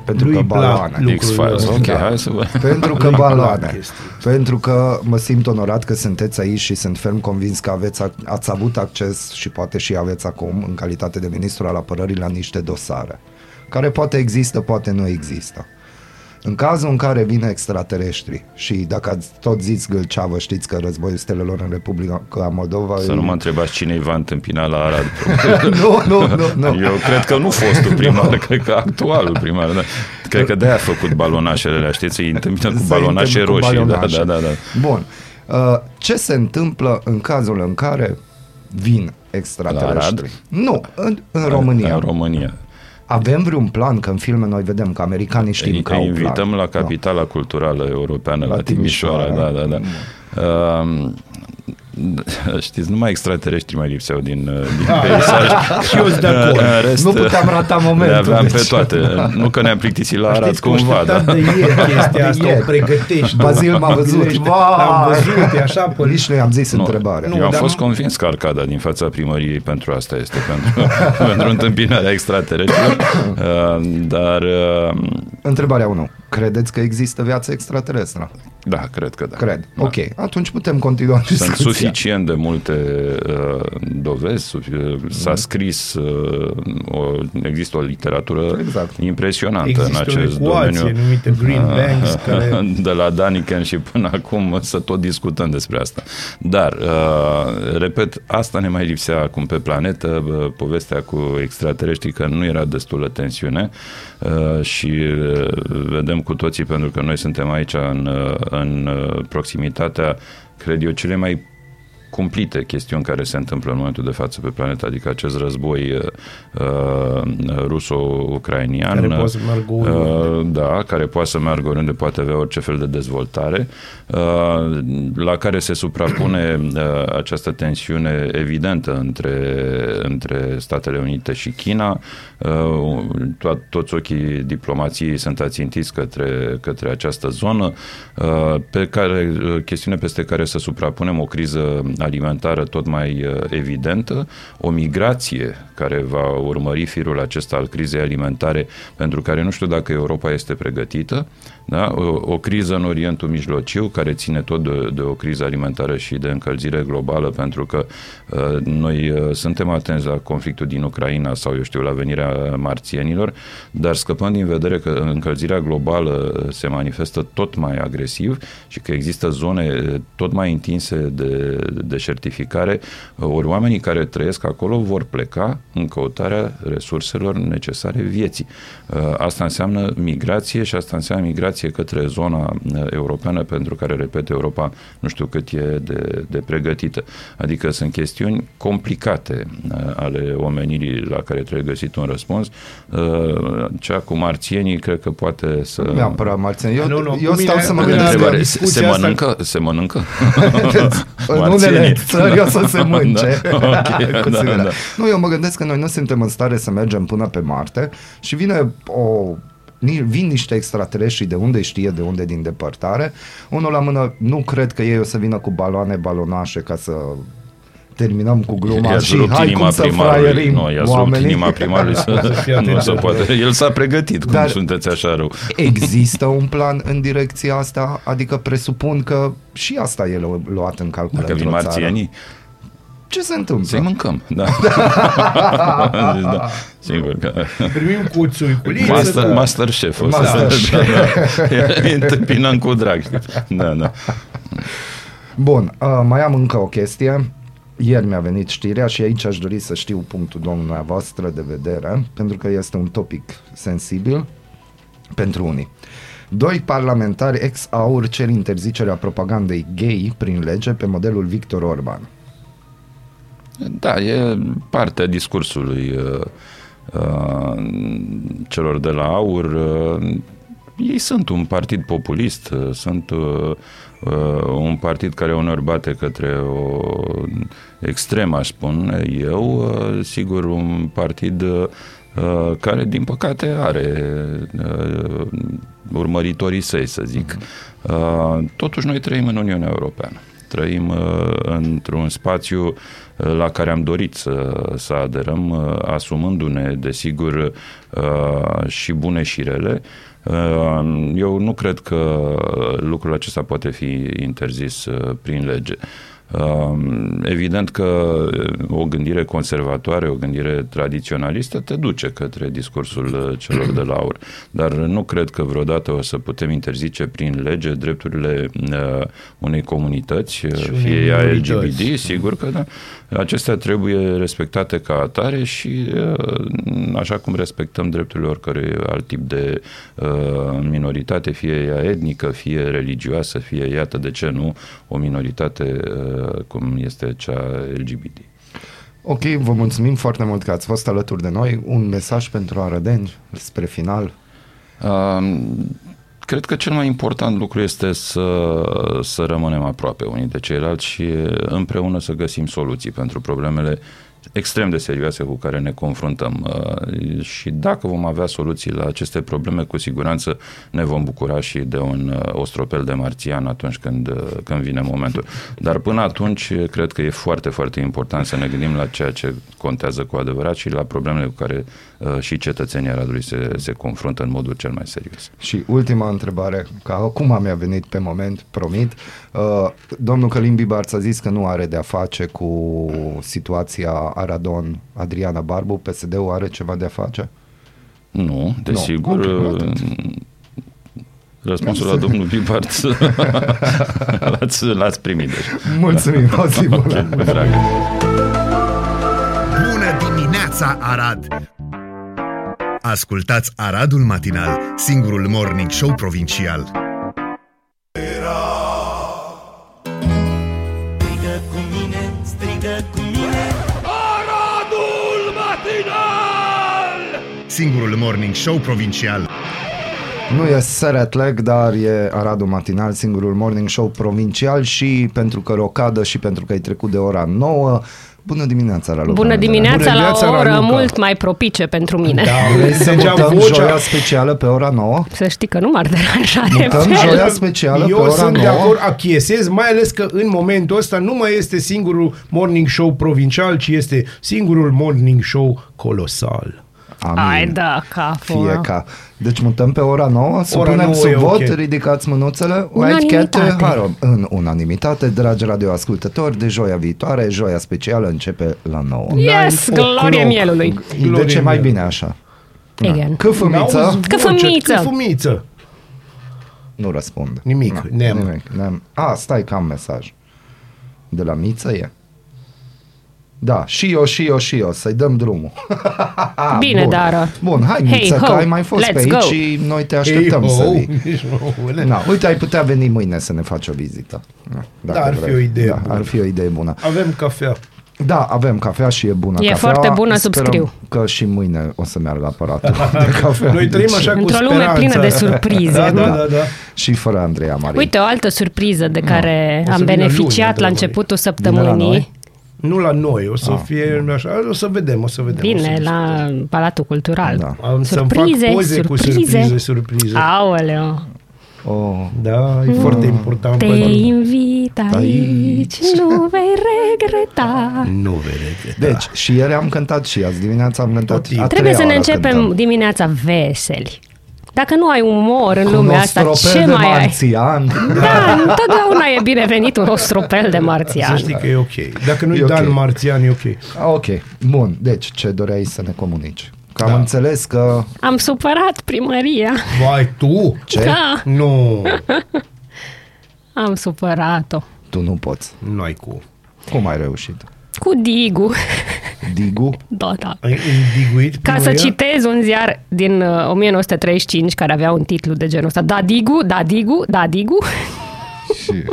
Pentru Lui că îi plac baloane. lucrurile X-Files, astea. ok, Da. hai să vă... Pentru că Lui plac baloane. chestii. Pentru că mă simt onorat că sunteți aici și sunt ferm convins că aveți, ați avut acces și poate și aveți acum, în calitate de ministru al apărării, la niște dosare. Care poate există, poate nu există. În cazul în care vine extraterestri și dacă ați tot zis Gâlceavă, știți că războiul stelelor în Republica Moldova... Să e- nu mă întrebați cine îi va întâmpina la Arad. nu, nu, nu, nu. Eu cred că nu fostul primar, cred că actualul primar. Da. Cred că de-aia a făcut balonașele alea, știți, îi întâmpină cu Să balonașe întâmplă cu roșii. Da, balonașe. da, da, da. Bun. Uh, ce se întâmplă în cazul în care vin extraterestri? Nu, în, în România. În România. Avem vreun plan, că în filme noi vedem că americanii știm Îi, că au îi invităm plan. la capitala culturală europeană, la, La Timișoara, Timișoara. da, da, da. Um, știți, numai extraterestri mai lipseau din, uh, din peisaj. Și eu sunt de acord. În rest, Nu puteam rata Le momentul. aveam pe deci. toate. Nu că ne-am plictisit la Arad Știți că cumva, da. de ieri chestia asta, ieri. o pregătești. Bazil m-a văzut. Gândește. Vai! L-am văzut, e așa pe Nici nu i-am zis Nu, întrebarea. Eu am dar fost nu- convins că arcada din fața primăriei pentru asta este, pentru, pentru întâmpinarea extraterestrilor, Uh, dar uh, Întrebarea 1. Credeți că există viață extraterestră? da, cred că da. Cred. Da. Ok. Atunci putem continua Sunt discuția. suficient de multe uh, dovezi, sufi- s-a scris, uh, o, există o literatură Exact. impresionantă Există în o acest ecuație domeniu. numită Green Uh, Banks, care- De la Daniken și până acum să tot discutăm despre asta. Dar, uh, repet, asta ne mai lipsea acum pe planetă, uh, povestea cu extraterestri, că nu era destulă tensiune uh, și uh, vedem cu toții, pentru că noi suntem aici în, uh, în uh, proximitatea, cred eu, cele mai cumplite chestiuni care se întâmplă în momentul de față pe planetă, adică acest război uh, uh, ruso-ucrainian. Care poate să meargă oriunde. Uh, da, care poate să meargă oriunde, poate avea orice fel de dezvoltare, uh, la care se suprapune uh, această tensiune evidentă între, între Statele Unite și China. Uh, to- toți ochii diplomației sunt ațintiți către, către această zonă, uh, pe care, uh, chestiune peste care să suprapunem o criză alimentară tot mai uh, evidentă, o migrație care va urmări firul acesta al crizei alimentare, pentru care nu știu dacă Europa este pregătită, da? o, o criză în Orientul Mijlociu, care ține tot de, de o criză alimentară și de încălzire globală, pentru că uh, noi uh, suntem atenți la conflictul din Ucraina sau, eu știu, la venirea marțienilor, dar scăpând din vedere că încălzirea globală se manifestă tot mai agresiv și că există zone uh, tot mai întinse de deșertificare, uh, ori oamenii care trăiesc acolo vor pleca în căutarea resurselor necesare vieții. Uh, Asta înseamnă migrație și asta înseamnă migrație către zona uh, europeană pentru care, repet, Europa nu știu cât e de, de pregătită. Adică sunt chestiuni complicate uh, ale omenirii la care trebuie găsit un răspuns. Uh, Cea cu marțienii cred că poate să... Nu neapărat marțieni. Eu, Nu, nu, eu cu stau mine- să mă cu mine gândesc asta- că Întrebare, se, se discuția asta- mănâncă? Se mănâncă? în unele Marțienii. țări o să se mânce. Da, ok, Cu da, siguranță. da. Nu, eu mă gândesc că noi nu suntem în stare să mergem până pe Marte și vine o ni- vin niște extraterestri de unde știe, de unde din depărtare. Unul la mână, nu cred că ei o să vină cu baloane, balonașe ca să terminăm cu gluma I-ați și rupt hai inima cum să primarului. fraierim Nu, i-ați rupt oamenii. inima primarului să, fie nu atent se la poate. El s-a pregătit, cum Dar- sunteți așa rău. Există un plan în direcția asta? Adică presupun că și asta e lu- luat în calcul Dacă vin într-o țară. marțienii, Ce se întâmplă? să-i mâncăm. Da. da. Sigur că... Primim cu țuiculiță. Master, cu- master chef. O să, Masterchef. da, da. Îi întâmpinăm cu drag. știi? Da, da. Bun, uh, mai am încă o chestie. Ieri mi-a venit știrea și aici aș dori să știu punctul dumneavoastră de vedere, pentru că este un topic sensibil pentru unii. Doi parlamentari ex-aur cer interzicerea propagandei gay prin lege pe modelul Victor Orban. Da, e partea discursului uh, uh, celor de la AUR. Uh, ei sunt un partid populist, uh, sunt uh, uh, un partid care uneori bate către o extremă, aș spune eu, uh, sigur un partid uh, care din păcate are uh, urmăritorii săi, să zic. Uh, totuși noi trăim în Uniunea Europeană. Trăim uh, într-un spațiu uh, la care am dorit să, să aderăm, uh, asumându-ne, desigur, uh, și bune și rele. Uh, Eu nu cred că lucrul acesta poate fi interzis uh, prin lege. Um, Evident că uh, o gândire conservatoare, o gândire tradiționalistă te duce către discursul uh, celor de la aur, dar nu cred că vreodată o să putem interzice prin lege drepturile uh, unei comunităăți, uh, unei fie ea minorități. LGBT, sigur că da. Acestea trebuie respectate ca atare și uh, așa cum respectăm drepturile oricărui alt tip de uh, minoritate, fie ea etnică, fie religioasă, fie, iată de ce nu, o minoritate uh, cum este cea LGBT. Ok, vă mulțumim foarte mult că ați fost alături de noi. Un mesaj pentru arădeni spre final. Um, Cred că cel mai important lucru este să, să rămânem aproape unii de ceilalți și împreună să găsim soluții pentru problemele extrem de serioase cu care ne confruntăm. Uh, Și dacă vom avea soluții la aceste probleme, cu siguranță ne vom bucura și de un uh, ostropel de marțian atunci când, uh, când vine momentul. Dar până atunci, cred că e foarte, foarte important să ne gândim la ceea ce contează cu adevărat și la problemele cu care uh, și cetățenii Aradului se, se confruntă în modul cel mai serios. Și ultima întrebare, că acum mi-a venit pe moment, promit. Uh, domnul Călim Bibarț a zis că nu are de-a face cu situația Aradon Adriana Barbu. PSD-ul are ceva de-a face? Nu, desigur. ok, uh, atât. Răspunsul la domnul Bibart l-ați, l-ați primit deja. Mulțumim, o zi bună. Ok, drag. Bună dimineața, Arad! Ascultați Aradul Matinal, singurul morning show provincial. Strigă cu mine, strigă cu mine Aradul matinal! Singurul morning show provincial. Nu e Seretleg, dar e Aradul Matinal, singurul morning show provincial și pentru că rocadă și pentru că ai trecut de ora 9. Bună dimineața, Ralu. Bună dimineața, Bună dimineața, la o oră Raluca. mult mai propice pentru mine. Da, Vrei să deja mutăm vocea... joia specială pe ora 9? Să știi că nu m-ar deranja de Mutăm fel. joia specială pe Eu ora sunt 9? de acord, achiesez, mai ales că în momentul ăsta nu mai este singurul morning show provincial, ci este singurul morning show colosal. Amin. Ai da, capul. Fie ca. Deci mutăm pe ora 9, să Ora punem 9 sub e vot, ok. ridicați mânuțele. Unanimitate. White Cat Harold. În unanimitate, dragi radioascultători, de joia viitoare, joia specială începe la 9. Yes, Nine glorie o'clock. mielului. De Glorie ce mai mea. bine așa? Again. Câfâmiță, N-auzi Câfâmiță. voce, Câfâmiță. nu răspund. Nimic, Na, nem. Nimic, nem. A, stai că am mesaj. De la Miță e. Da, și eu, și eu, și eu, să-i dăm drumul. Bine, Bun. Dara. Bun, hai Hey, Miță, ho, că ai mai fost let's pe aici go. și noi te așteptăm Ei, să oh, vii. nici nu- Na, uite, ai putea veni mâine să ne faci o vizită. Na, dacă Da, ar fi vrei. o idee da, bună. Ar fi o idee bună. Avem cafea. Da, avem cafea și e bună E cafea. foarte bună, Sperăm subscriu. că și mâine o să meargă aparatul de cafea. Noi trăim Deci- așa cu Într-o lume speranța. plină de surprize, Da, da, nu? da, da. Și fără Andreea Marin. Uite, o altă surpriză de care O să am vină beneficiat luni, la într-adevăr. începutul Vine la noi? săptămânii. Nu la noi, o să Ah, fie așa, o să vedem, o să vedem. o să Bine, discutăm. la Palatul Cultural. Da. Am să-mi Surprize, fac poze cu surprize, surprize. surprize. Aoleo. Oh, Da, e foarte important. Te pentru- invit aici, nu vei regreta. Nu vei regreta. Deci, și ieri am cântat și azi dimineața am cântat. Tot timpul. a Trebuie treia să ne oară începem cântăm. dimineața veseli. Dacă nu ai umor în Cu lumea un asta, ostropel ce de mai ai? marțian. Da, întotdeauna e binevenit un ostropel de Să marțian. știi că e ok. Dacă nu-i E ok. Dan Marțian, e ok. Ah, ok, bun. Deci, ce doreai să ne comunici? Că am Da. înțeles că... Am supărat primăria. Vai, tu? Ce? Da, Nu, am supărat-o. Tu nu poți. nu ai cu. Cum ai reușit? Cu Digu. Digu? Da, da. Ai indiguit Ca să primăria? citez un ziar din uh, 1935 care avea un titlu de genul ăsta. Da, Digu, da, Digu, da, Digu. Și...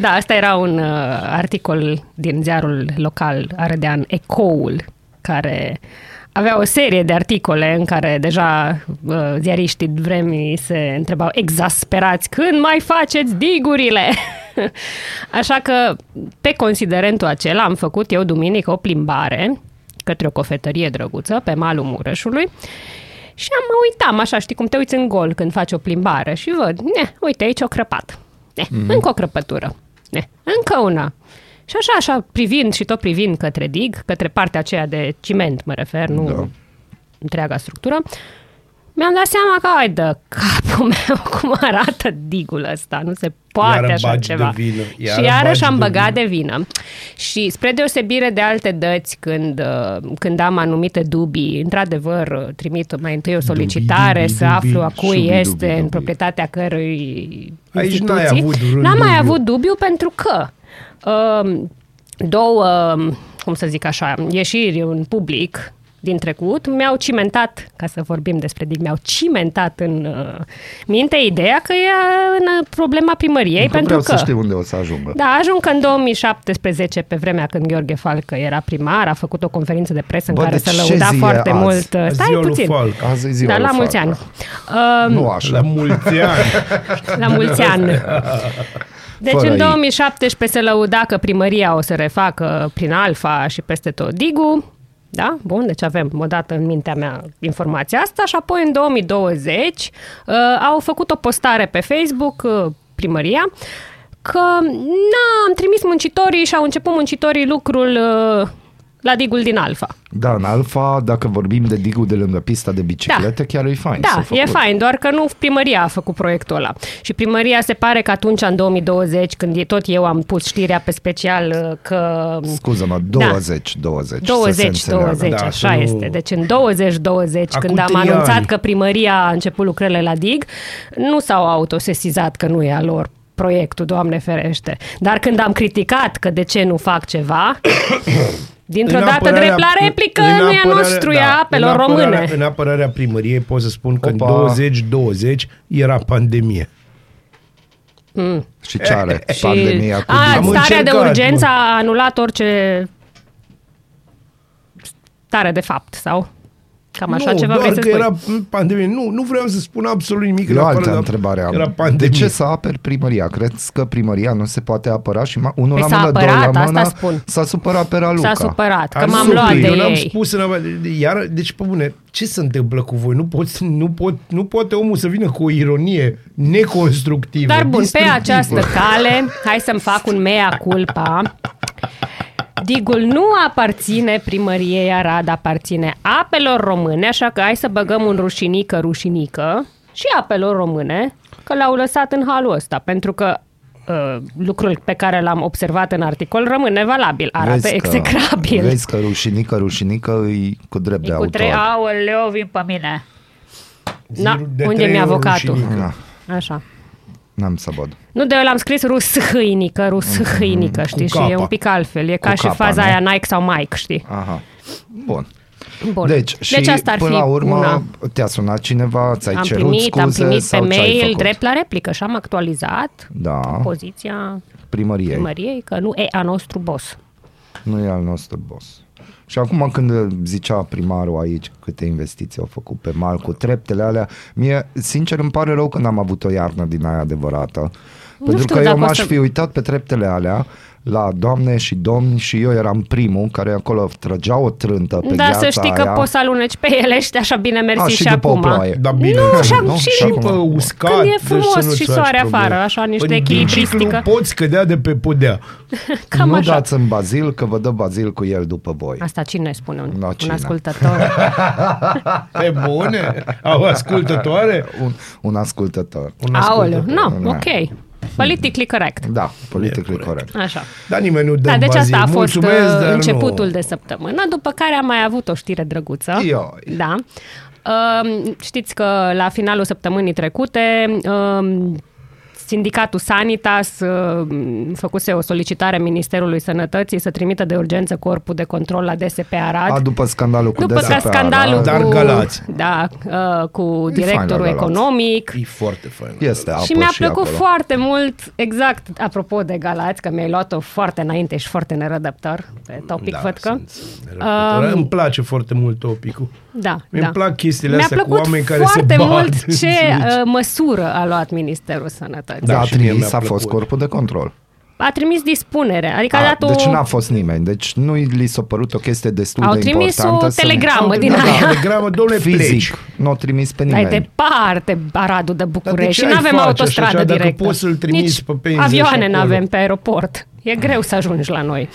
Da, asta era un uh, articol din ziarul local arădean Ecoul, care avea o serie de articole în care deja uh, ziariștii vremii se întrebau exasperați când mai faceți digurile? Așa că pe considerentul acela am făcut eu duminică o plimbare către o cofetărie drăguță pe malul Mureșului și am mă uitam așa, știi cum te uiți în gol când faci o plimbare și văd, ne, uite aici o crăpată, ne, mm-hmm. încă o crăpătură, ne, încă una. Și așa, așa, privind și tot privind către dig, către partea aceea de ciment, mă refer, nu da. întreaga structură, mi-am dat seama că, ai de capul meu, cum arată digul ăsta, nu se poate Iară așa bagi ceva. de vină, iară și iarăși bagi am de băgat vină. de vină. Și spre deosebire de alte dăți, când, uh, când am anumite dubii, într-adevăr, uh, trimit mai întâi o solicitare dubii, să dubii, aflu a cui șubii, este dubii, în dubii. proprietatea cărui Aici instituții. n-ai avut vreun N-am mai dubiu. avut dubiu pentru că um, două, cum să zic așa, ieșiri în public din trecut mi-au cimentat, ca să vorbim despre dig, mi-au cimentat în uh, minte ideea că e în uh, problema primăriei, Încă pentru vreau că... să știu unde o să ajungă. Da, ajung că în 2017, pe vremea când Gheorghe Falcă era primar, a făcut o conferință de presă în Bă, care deci se ce lăuda zi e foarte azi? mult. uh, Stai Ziua lui puțin. Falc. Azi e ziua Da, lui la mulți Falcă. ani. Um, Nu așa. La mulți ani. la mulți ani. Deci Fără în ei. 2017 se lăuda că primăria o să refacă prin Alfa și peste tot Digu. Da? Bun, deci avem odată în mintea mea informația asta și apoi în 2020 uh, au făcut o postare pe Facebook, uh, primăria, că na, am trimis muncitorii și au început muncitorii lucrul uh, la digul din Alfa. Da, în Alfa, dacă vorbim de digul de lângă pista de biciclete, chiar e fain. s-a Da, e făcut. fain, doar că nu primăria a făcut proiectul ăla. Și primăria se pare că atunci, în 2020, când e tot eu am pus știrea pe special uh, că... Scuză-mă, 20, 20. să se 20, înțeleagă. 20, Da, așa să nu- este. Deci în 20, 20, Acum când am trei anunțat ani. că primăria a început lucrările la DIG, nu s-au autosesizat că nu e a lor proiectul, Doamne ferește. Dar când am criticat că de ce nu fac ceva, dintr-o În dată apărarea- drept la replică, în nu e a apărarea- nostru, e a apelor în apărarea- române. În apărarea primăriei pot să spun că Opa. în 2020 era pandemie. Și ce are Și pandemia cu a, digul? Am starea de încercat, urgență bă. a anulat orice stare de fapt, sau? Cam așa nu, ceva doar vrei să că spui. era pandemie. Nu, nu vreau să spun absolut nimic. E în o altă afară de- întrebare am. Era De pandemie. ce să aperi primăria? Crezi că primăria nu se poate apăra și ma- unul Păi la s-a mână, doi apărat, la asta mână, spun. s-a supărat pe Raluca. S-a supărat, că Am m-am suprit, luat de eu n-am ei. spus în, iar, deci, pe bune, ce se întâmplă cu voi? Nu, poți, nu, pot, nu poate omul să vină cu o ironie neconstructivă. Dar bun, pe distructivă. această cale, hai să-mi fac un mea culpa. Digul nu aparține primăriei Arad, aparține apelor române, așa că hai să băgăm un rușinică, rușinică și apelor române, că l-au lăsat în halul ăsta, pentru că uh, lucrul pe care l-am observat în articol rămâne valabil, arată Vezi că- execrabil. Vezi că rușinică, rușinică e cu drept de E cu autor. trei, aoleo, vin pe mine. Na, Zirul de unde trei mi-a ori avocatul? rușinică. Na, Așa. N-am să văd. Nu, de eu l-am scris rushâinică, rushâinică, știi, și e capa. un pic altfel. E ca Cu și capa, faza nu? aia Nike sau Mike, știi? Aha. Bun. Bun. Deci, și deci asta ar până fi la urmă una. te-a sunat cineva, ți-ai Am cerut primit, scuze am primit pe sau ce ai mail făcut? drept la replică și am actualizat Da, poziția primăriei. primăriei că nu e a nostru boss. Nu e al nostru boss. Și acum când zicea primarul aici câte investiții au făcut pe mal cu treptele alea, mie sincer îmi pare rău că n-am avut o iarnă din aia adevărată. Pentru știu că eu dacă o m-aș să- fi uitat pe treptele alea la doamne și domni și eu eram primul care acolo trăgea o trântă pe Dar gheața să știi că aia. poți să aluneci pe ele și așa bine mersi A, și, și după acum. o ploaie. Da, bine. Nu, înțeleg, așa, și- și acum. pe uscat. Când e deci frumos să nu-ți și faci soare probleme. afară, așa, niște În echilibristică. biciclu poți cădea de pe podea. Cam nu așa. dați în bazil că vă dă bazil cu el după voi. Asta cine spune? Un, Da, un cine? ascultător. Pe bune? Au ascultătoare? Un, un ascultător. Un Aoleu, ascultător. no, Da. ok. Politically correct. Da, politically corect. Așa. Dar nimeni nu dă Da, deci bazil. asta a fost Mulțumesc, uh, dar începutul nu. de săptămână, după care am mai avut o știre drăguță. Ioi. Da. Um, știți că la finalul săptămânii trecute um, sindicatul Sanitas uh, făcuse o solicitare Ministerului Sănătății să trimită de urgență corpul de control la DSP Arad. A, după scandalul cu După DSP ca scandalul Arad, Dar cu, Galați. da, uh, cu E fain la directorul Galați. economic. E foarte fain. Este apă Și mi-a și plăcut acolo. foarte mult, exact, apropo de Galați, că mi-ai luat-o foarte înainte și foarte nerădăptor pe topic, Da, văd că. sunt nerăbdător. Îmi place foarte mult topicul. Da, Mi-mi da. plac chestiile Mi-a astea cu plăcut oameni care se foarte bat mult în ce sluci. uh, măsură a luat Ministerul Sănătății. Da, a și mie trimis, mi-a a fost plăcut. corpul de control. A trimis dispunere, adică a, A, dat o... deci n-a fost nimeni. Deci nu li s-a părut o chestie destul Au de trimis importantă. o să- telegramă din da, aia. da, telegramă, domnule, pleci. Fizic. Nu a trimis pe Dar e nimeni. departe Aradul de Dar de București ce și nu ai avem face autostradă așa, dacă directă. poți să-l trimiți Nici pe penze avioane și nu acolo? avem pe aeroport. E greu să ajungi la noi.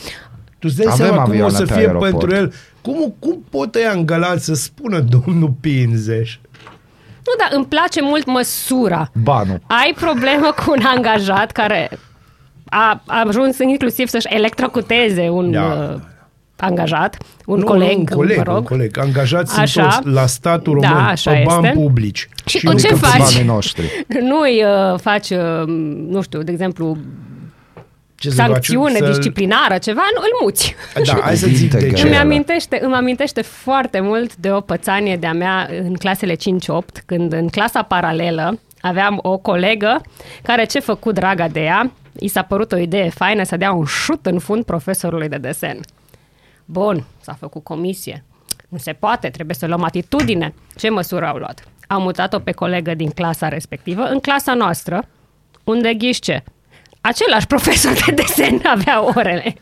Tu îți dai Avem seama cum o avioane să pe fie aeroport. pentru el? Cum, cum pot ăia în Galați să spună domnul Pinzeș? Nu, dar îmi place mult măsura. Banul. Ai problemă cu un angajat care a, a ajuns inclusiv să-și electrocuteze un Da. uh, angajat, un nu, coleg, nu, un coleg, mă rog. un coleg. Angajați Așa. sunt toți la statul Da, român, așa pe bani este. publici. Și nu ce că- faci? Banii noștri. Nu îi uh, faci, uh, nu știu, de exemplu, Ce să faci? sancțiune Să- disciplinară, ceva, nu, îl muți. Da, hai să zic de Cuvinte ce. Îmi grele. amintește, îmi amintește foarte mult de o pățanie de-a mea în clasele 5-8, când în clasa paralelă aveam o colegă care ce făcut draga de ea, i s-a părut o idee faină să dea un șut în fund profesorului de desen. Bun, s-a făcut comisie. Nu se poate, trebuie să luăm atitudine. Ce măsură au luat? Au mutat-o pe colegă din clasa respectivă în clasa noastră, unde ghișce. Același profesor de desen avea orele.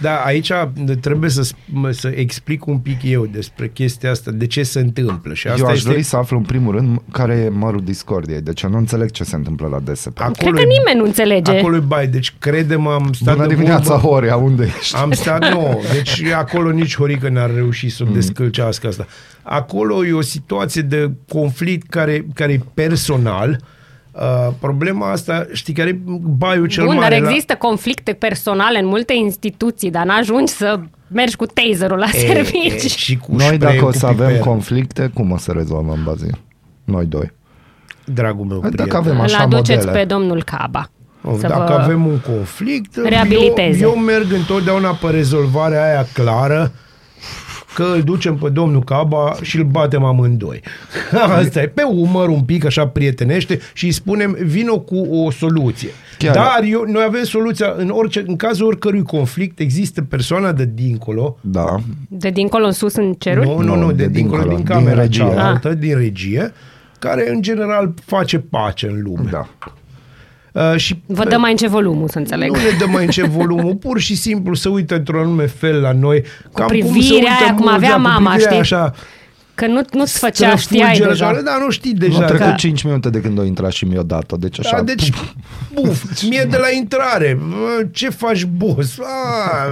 Da, aici trebuie să, sp- să explic un pic eu despre chestia asta, de ce se întâmplă. Și asta Eu aș este... dori să aflu în primul rând care e mărul discordiei. Deci eu nu înțeleg ce se întâmplă la DSP. Acolo Cred că e- nimeni nu înțelege. Acolo e bai, deci credem am stat Bună de dimineața, vorbă. Horia, unde ești? Am stat, nu, deci acolo nici Horică n-ar reuși să Mm. descălcească asta. Acolo e o situație de conflict care, care e personal. Uh, problema asta, știi care e baiul cel Bun, mare? dar există conflicte personale în multe instituții, dar n-ajungi să mergi cu taserul la la... servici. E, și cu Noi spray-ul dacă o cu să avem piper. conflicte, cum o să rezolvăm, Bazil? Noi doi. Dragul meu Dacă prieten. avem Îl așa aduceți modele. pe domnul Caba. Oh, să Dacă vă- avem un conflict, reabiliteze. eu, eu merg întotdeauna pe rezolvarea aia clară că îl ducem pe domnul Caba și îl batem amândoi. Asta e, pe umăr un pic așa prietenește și îi spunem vino cu o soluție. Chiar. Dar eu, noi avem soluția, în, orice, în cazul oricărui conflict există persoana de dincolo Da. De dincolo în sus în ceruri? nu, nu, Nu, nu, de, de dincolo, dincolo, din din camera regie. cealaltă, din regie, care în general face pace în lume. Da. Uh, și Vă dă mai în ce volumul, să înțeleg. Nu ne dă mai în ce volumul, pur și simplu să uită într-un anume fel la noi. Cam cum se privirea uită aia, cum mulți, avea da, cu mama, privirea știi? Așa, Că nu, nu-ți făcea, știai străfulgerătoare. deja. Da, nu știi Deja deja. au trecut Da. 5 minute de când o intrat și mi-o dat-o. Deci așa... Da, deci, buf, mie de la intrare. Bă, Ce faci, boss? A,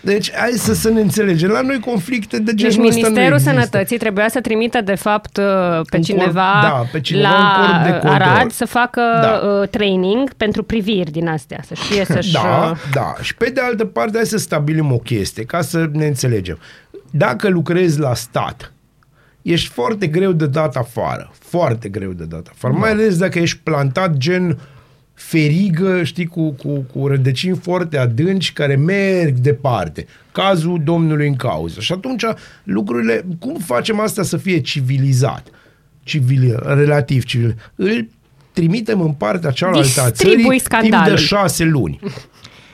deci, hai să, să ne înțelegem. La noi conflicte de genul Deci ăsta nu Ministerul există. Sănătății trebuia să trimită, de fapt, uh, pe Un cineva, corp- da, pe cineva, la un corp de control. Arad să facă Da. uh, training pentru priviri din astea, să știe să-și... Da, uh, da. Și pe de altă parte, hai să stabilim o chestie, ca să ne înțelegem. Dacă lucrezi la stat, ești foarte greu de dat afară. Foarte greu de dat afară. Mai ales dacă ești plantat gen ferigă, știi, cu, cu, cu rădăcini foarte adânci care merg departe. Cazul domnului în cauză. Și atunci lucrurile, cum facem asta să fie civilizat? Civil, relativ civil. Îl trimitem în partea cealaltă a țării Distribui timp de scandalul. șase luni.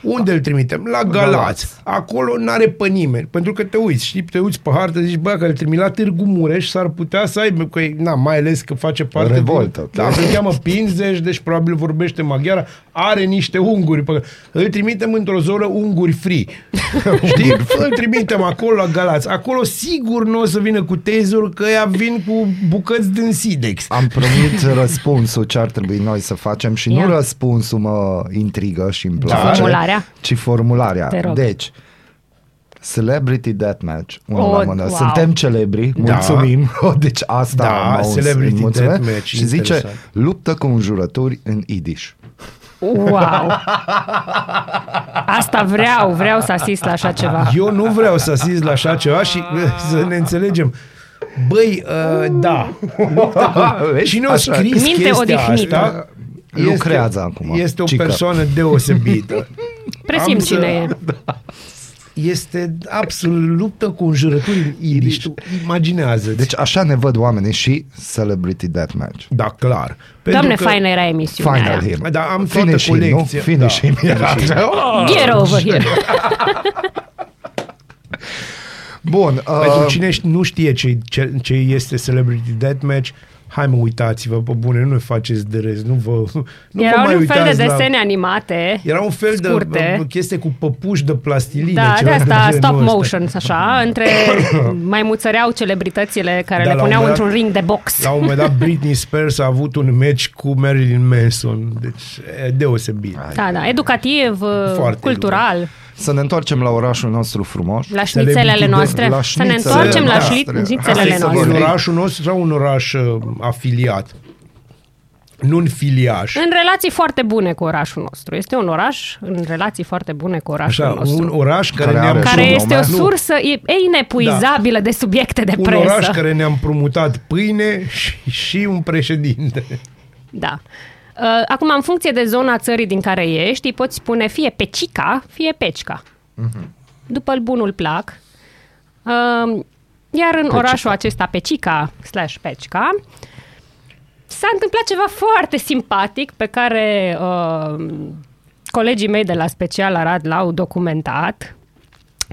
Unde îl trimitem? La Galați. Acolo n-are pe nimeni. Pentru că te uiți, știi, te uiți pe hartă, zici, bă, că îl trimit la Târgu Mureș, s-ar putea să aibă, că, e- na, mai ales că face parte Revoltă. Din, da, se cheamă Pinzeș, deci probabil vorbește maghiară, are niște unguri. Pe, îl trimitem într-o zonă unguri free. știi? Îl trimitem acolo la Galați. Acolo sigur nu o să vină cu tezuri că ea vin cu bucăți din Sidex. Am primit răspunsul ce ar trebui noi să facem și Ia. nu răspunsul mă intrigă și îmi place, Formularea? Ci formularea. Te rog. Deci, Celebrity Deathmatch. Unul O, la mână. wow. Suntem celebri, Da. mulțumim. Deci asta Da, am auzit, Celebrity mulțumesc. Deathmatch, Și zice, interesant. luptă cu înjurături în Idish. Wow! Asta vreau, vreau să asist la așa ceva. Eu nu vreau să asist la așa ceva și uh, să ne înțelegem. Băi, uh, da. Luptă cu... Vezi? Cine a Așa. scris Minte chestia odihnită. asta? Lucrează acum. Este o Cică. persoană deosebită. Presim Am să- cine e. Este absolut luptă cu înjurături în iriș. Tu imaginează Deci așa ne văd oamenii și Celebrity Deathmatch. Da, clar. Doamne, faină era emisiunea Final aia. him. Da, am toată Finish him, nu? colecția. Finish Da, him. finish him. Get over here. Bun. Pentru Uh, cine nu știe ce, ce, ce este Celebrity Deathmatch, hai mă uitați-vă, pe bune, nu ne faceți de rez, nu vă, nu Era vă mai un fel de uitați la- desene animate. Era un fel scurte. de chestie cu păpuși de plastilină. Da, de ceva asta, genul stop ăsta. motion, așa, între mai muțăreau celebritățile care Da, le la un puneau moment într-un dat- ring de box. La un moment dat Britney Spears a avut un match cu Marilyn Manson. Deci e deosebit. Da, da, educativ, Foarte cultural, să ne întorcem la orașul nostru frumos. la șnițelele Celebrity noastre. la Să ne șnițele întoarcem la noastre. șnițelele Asta e să E noastre. vorbim. orașul nostru sau un oraș uh, afiliat? Nu un filiaș. În relații foarte bune cu orașul nostru. Este un oraș în relații foarte bune cu orașul Așa, nostru. un oraș care, Care ne-am are care și un este o nume. sursă e, e inepuizabilă de subiecte de un presă. oraș care ne-a împrumutat pâine și, și un președinte. Da. Uh, Acum, în funcție de zona țării din care ești, îi poți spune fie pecica, fie pecica. După bunul plac. Uh, Iar în orașul acesta, Pecica slash Pecica, s-a întâmplat ceva foarte simpatic pe care uh, colegii mei de la Special Arad l-au documentat.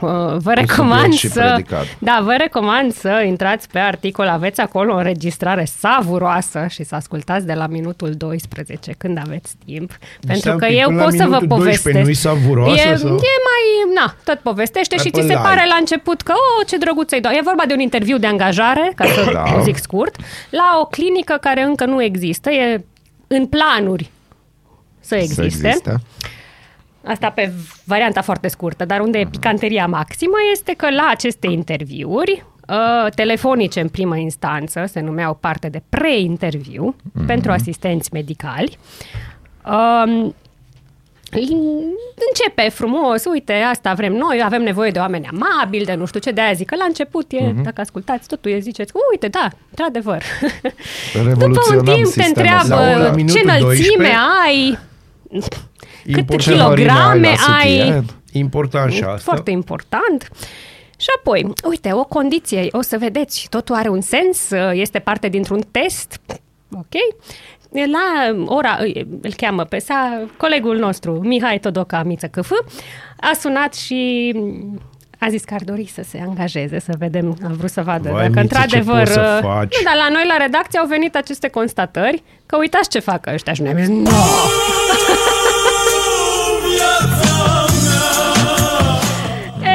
Uh, vă recomand și să predicat. da, vă recomand să intrați pe articol, aveți acolo o înregistrare savuroasă și să ascultați de la minutul 12 când aveți timp, pentru că Înseamnă eu până la pot să vă minutul 12 povestesc. nu-i savuroasă e, sau? e mai, na, tot povestește Mai și pe ți se live. pare la început că, oh, ce drăguță-i doar. E vorba de un interviu de angajare, ca să Da. o zic scurt, la o clinică care încă nu există, e în planuri să existe. Să existe. Asta pe varianta foarte scurtă, dar unde e picanteria maximă este că la aceste interviuri uh, telefonice în primă instanță, se numeau parte de pre-interviu pentru asistenți medicali, um, începe frumos, uite, asta vrem noi, avem nevoie de oameni amabili, de nu știu ce, de aia zic că la început e, dacă ascultați totul, e ziceți, uite, da, într-adevăr. După un Revoluționăm timp te sistemul. întreabă La sanitar. minutul ce înălțime 12, ai, câte Important- kilograme Ce mărime ai la ai, sutiet? Important și asta. foarte important. Și apoi, uite, o condiție, o să vedeți, totul are un sens, este parte dintr-un test, ok? La ora, îl cheamă pe sa, colegul nostru, Mihai Todoca Miță Câfă, a sunat și a zis că ar dori să se angajeze, să vedem, a vrut să vadă Vai, dacă Miță, ce într-adevăr... poți să uh, faci? Nu, dar la noi la redacție au venit aceste constatări că uitați ce fac ăștia și ne-am zis, no!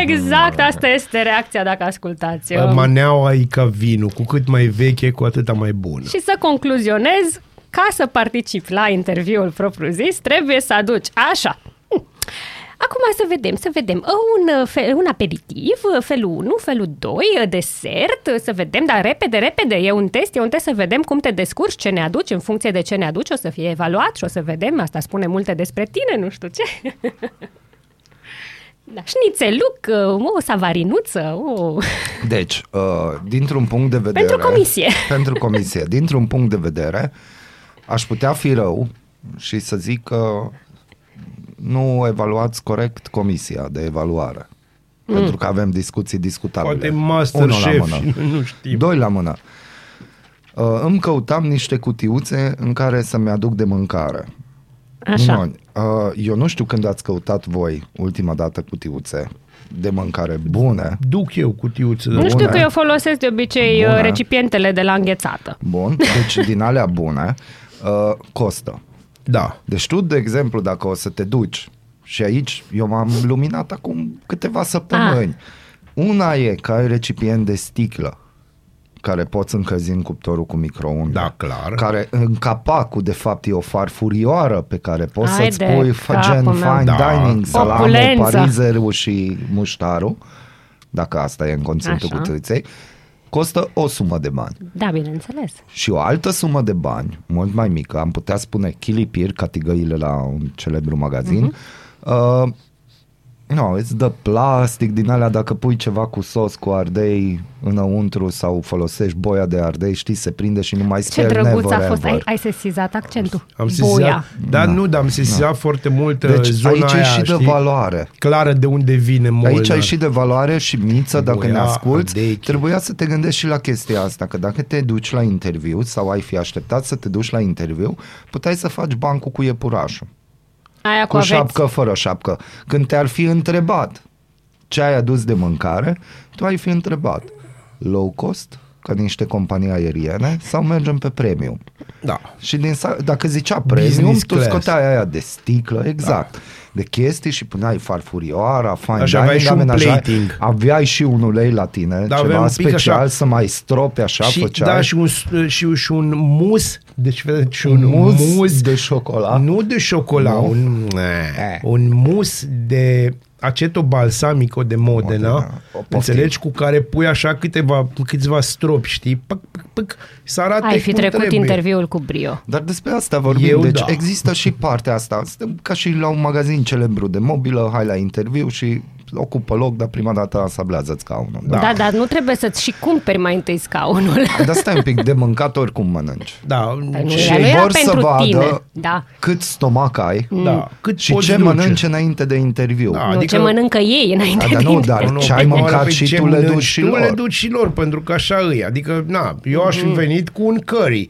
Exact, asta este reacția dacă ascultați. Um, Maneaua e ca vinul, cu cât mai veche, cu atâta mai bun. Și să concluzionez, ca să participi la interviul propriu-zis, trebuie să aduci așa. Hm. Acum să vedem, să vedem. Un, fe- un aperitiv, felul 1, felul 2, desert, să vedem, dar repede, repede, e un test, e un test să vedem cum te descurci, ce ne aduci, în funcție de ce ne aduci, o să fie evaluat și o să vedem, asta spune multe despre tine, nu știu ce. Da, șnițeluc, o savarinuță, o... Deci, uh, dintr-un punct de vedere... Pentru comisie. Pentru comisie. Dintr-un punct de vedere, aș putea fi rău și să zic că nu evaluați corect comisia de evaluare. Mm. Pentru că avem discuții discutabile. Poate Unul la Masterchef, mână. nu știm. Doi la mână. Uh, îmi căutam niște cutiuțe în care să-mi aduc de mâncare. Așa. Nu, uh, eu nu știu când ați căutat voi ultima dată cutiuțe de mâncare bune. Duc eu cutiuțe de Nu știu Bune. că eu folosesc de obicei Bune. uh, recipientele de la înghețată. Bun, deci din alea bune uh, costă. Da. Deci tu, de exemplu, dacă o să te duci și aici eu m-am luminat acum câteva săptămâni. Una e că ai recipient de sticlă care poți încălzi în cuptorul cu microunde. Da, clar. Care în capacul, de fapt, e o farfurioară pe care poți Hai să-ți de pui capul gen meu. fine Da. dining, salamul, Opulență. parizerul și muștarul, dacă asta e în conținutul Așa. Cutiuței, costă o sumă de bani. Da, bineînțeles. Și o altă sumă de bani, mult mai mică, am putea spune chilipir, ca tigăile la un celebru magazin, uh-huh. uh, Nu, no, îți dă plastic din alea dacă pui ceva cu sos cu ardei înăuntru sau folosești boia de ardei, știi, se prinde și nu mai Ce speli drăguț a never fost. Ai, ever. ai sesizat accentul. Am Boia. sesizat, da, Da. nu, dar am sesizat foarte mult uh, Deci zona aici aia, e și de știi? valoare. Clară de unde vine Molnar. Aici ai și de valoare și Miță, dacă Boia, ne asculti, ardei. trebuia să te gândești și la chestia asta, că dacă te duci la interviu sau ai fi așteptat să te duci la interviu, puteai să faci bancul cu iepurașul. Aia cu, Cu aveți. șapcă, fără șapcă. Când te-ar fi întrebat ce ai adus de mâncare, tu ai fi întrebat low cost, ca niște companii aeriene, sau mergem pe premium. Da. Și din, sa- dacă zicea premium, Business tu class. scoteai aia de sticlă, exact, da. De chestii și puneai farfurioara, fine Așa aveai dining, și un amenajai- plating. Aveai și un ulei la tine, Da, aveai ceva un pic special așa. să mai stropi așa, și, făceai. da, și un, și, și un mus, deci vedeți, și un, un mus, mus de șocolat. Nu de șocolat, Nu? un, Eh. un mus de aceto balsamico de Modena, Modena. O poftim. înțelegi, cu care pui așa câteva, câțiva stropi, știi, păc, păc, păc, să arate Ai fi cum trecut trebuie. interviul cu brio. Dar despre asta vorbim, Eu deci da. există și partea asta. Suntem ca și la un magazin celebru de mobilă, hai la interviu și ocupă loc, dar prima dată asablează scaunul. Da. da, dar nu trebuie să-ți și cumperi mai întâi scaunul. Dar stai un pic, de mâncat oricum mănânci. Da, Păi nu, Și ea nu era vor să pentru vadă tine. Da. cât stomac ai da, cât și poți ce duce. mănânci înainte de interviu. Da. Nu, Adică- ce mănâncă ei înainte Da, dar de nu, interviu. dar ce ai prima mâncat oară, și ce tu le mănânci duci și tu lor. le duci și lor, pentru că așa îi. Adică, na, eu aș fi venit cu un curry.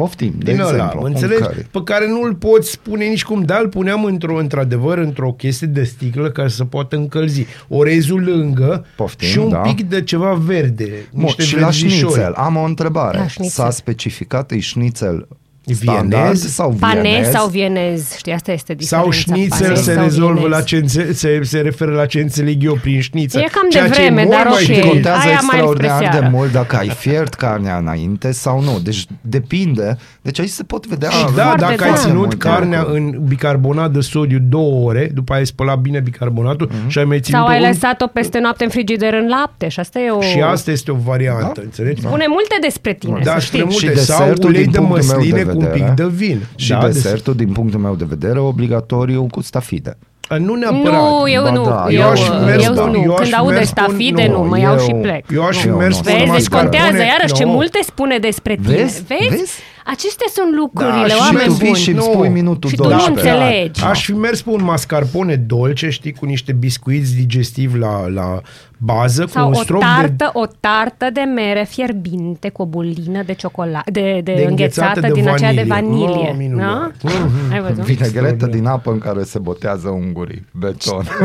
Poftim, de din ăla, exemplu. un înțelegi? curry. Pe care nu îl poți spune nici cum, dar îl puneam într-o, într-adevăr într-o chestie de sticlă care să poată încălzi. Orezul lângă Poftim, și un da. pic de ceva verde. Mo, niște și la verzișori. șnițel, am o întrebare. La șnițel. S-a specificat, e șnițel Vienez standard sau Panez vienez? sau vienez, știi, asta este diferența. Sau șnițel panez se sau rezolvă vienez. la ce înțe- se, se referă la ce înțeleg eu prin șnițel. E cam de Ceea ce e vreme, mult dar mai ok. bine. Contează Aia mai extraordinar spre de seară. mult dacă ai fiert carnea înainte sau nu. Deci depinde. Deci aici se pot vedea. Și avem da, Foarte dacă ai da. ținut multe carnea lucruri. în bicarbonat de sodiu două ore, după aia ai spălat bine bicarbonatul Mhm. și ai mai ținut Sau ai un... lăsat-o peste noapte în frigider în lapte și asta e o... Și asta este o variantă, Da? înțelegi? Spune multe despre tine, Da, să spune știi. Și multe. Sau desertul, ulei din de punctul meu măsline de cu un pic vedere, de vin. Și Da, desertul, din punctul meu de vedere, obligatoriu cu stafide. Nu neapărat. Nu, eu Ba nu. da, eu, eu aș fi mers eu pe- nu. eu aș Când fi aud de mers pe un- stafide, nu, nu, mă iau eu- și plec. Eu aș fi Nu, mers nu. pe un Vezi, deci mascarpone. contează, iarăși, ce Nu. multe spune despre tine. Vezi? Vezi? Vezi? Acestea sunt lucrurile, Da, și oameni tu vii buni. și îmi Nu. spui minutul Și tu nu 12. înțelegi. Aș fi mers pe un mascarpone dolce, știi, cu niște biscuiți digestiv la, la bază, Sau cu un o strop tartă, o tartă de mere fierbinte cu o bulină de ciocolată, de, de, De înghețată, înghețată de din aceea de vanilie. vanilie. Oh, minunat. da? Ai văzut? Vinegretă din apă în care se botează ungurii. Beton.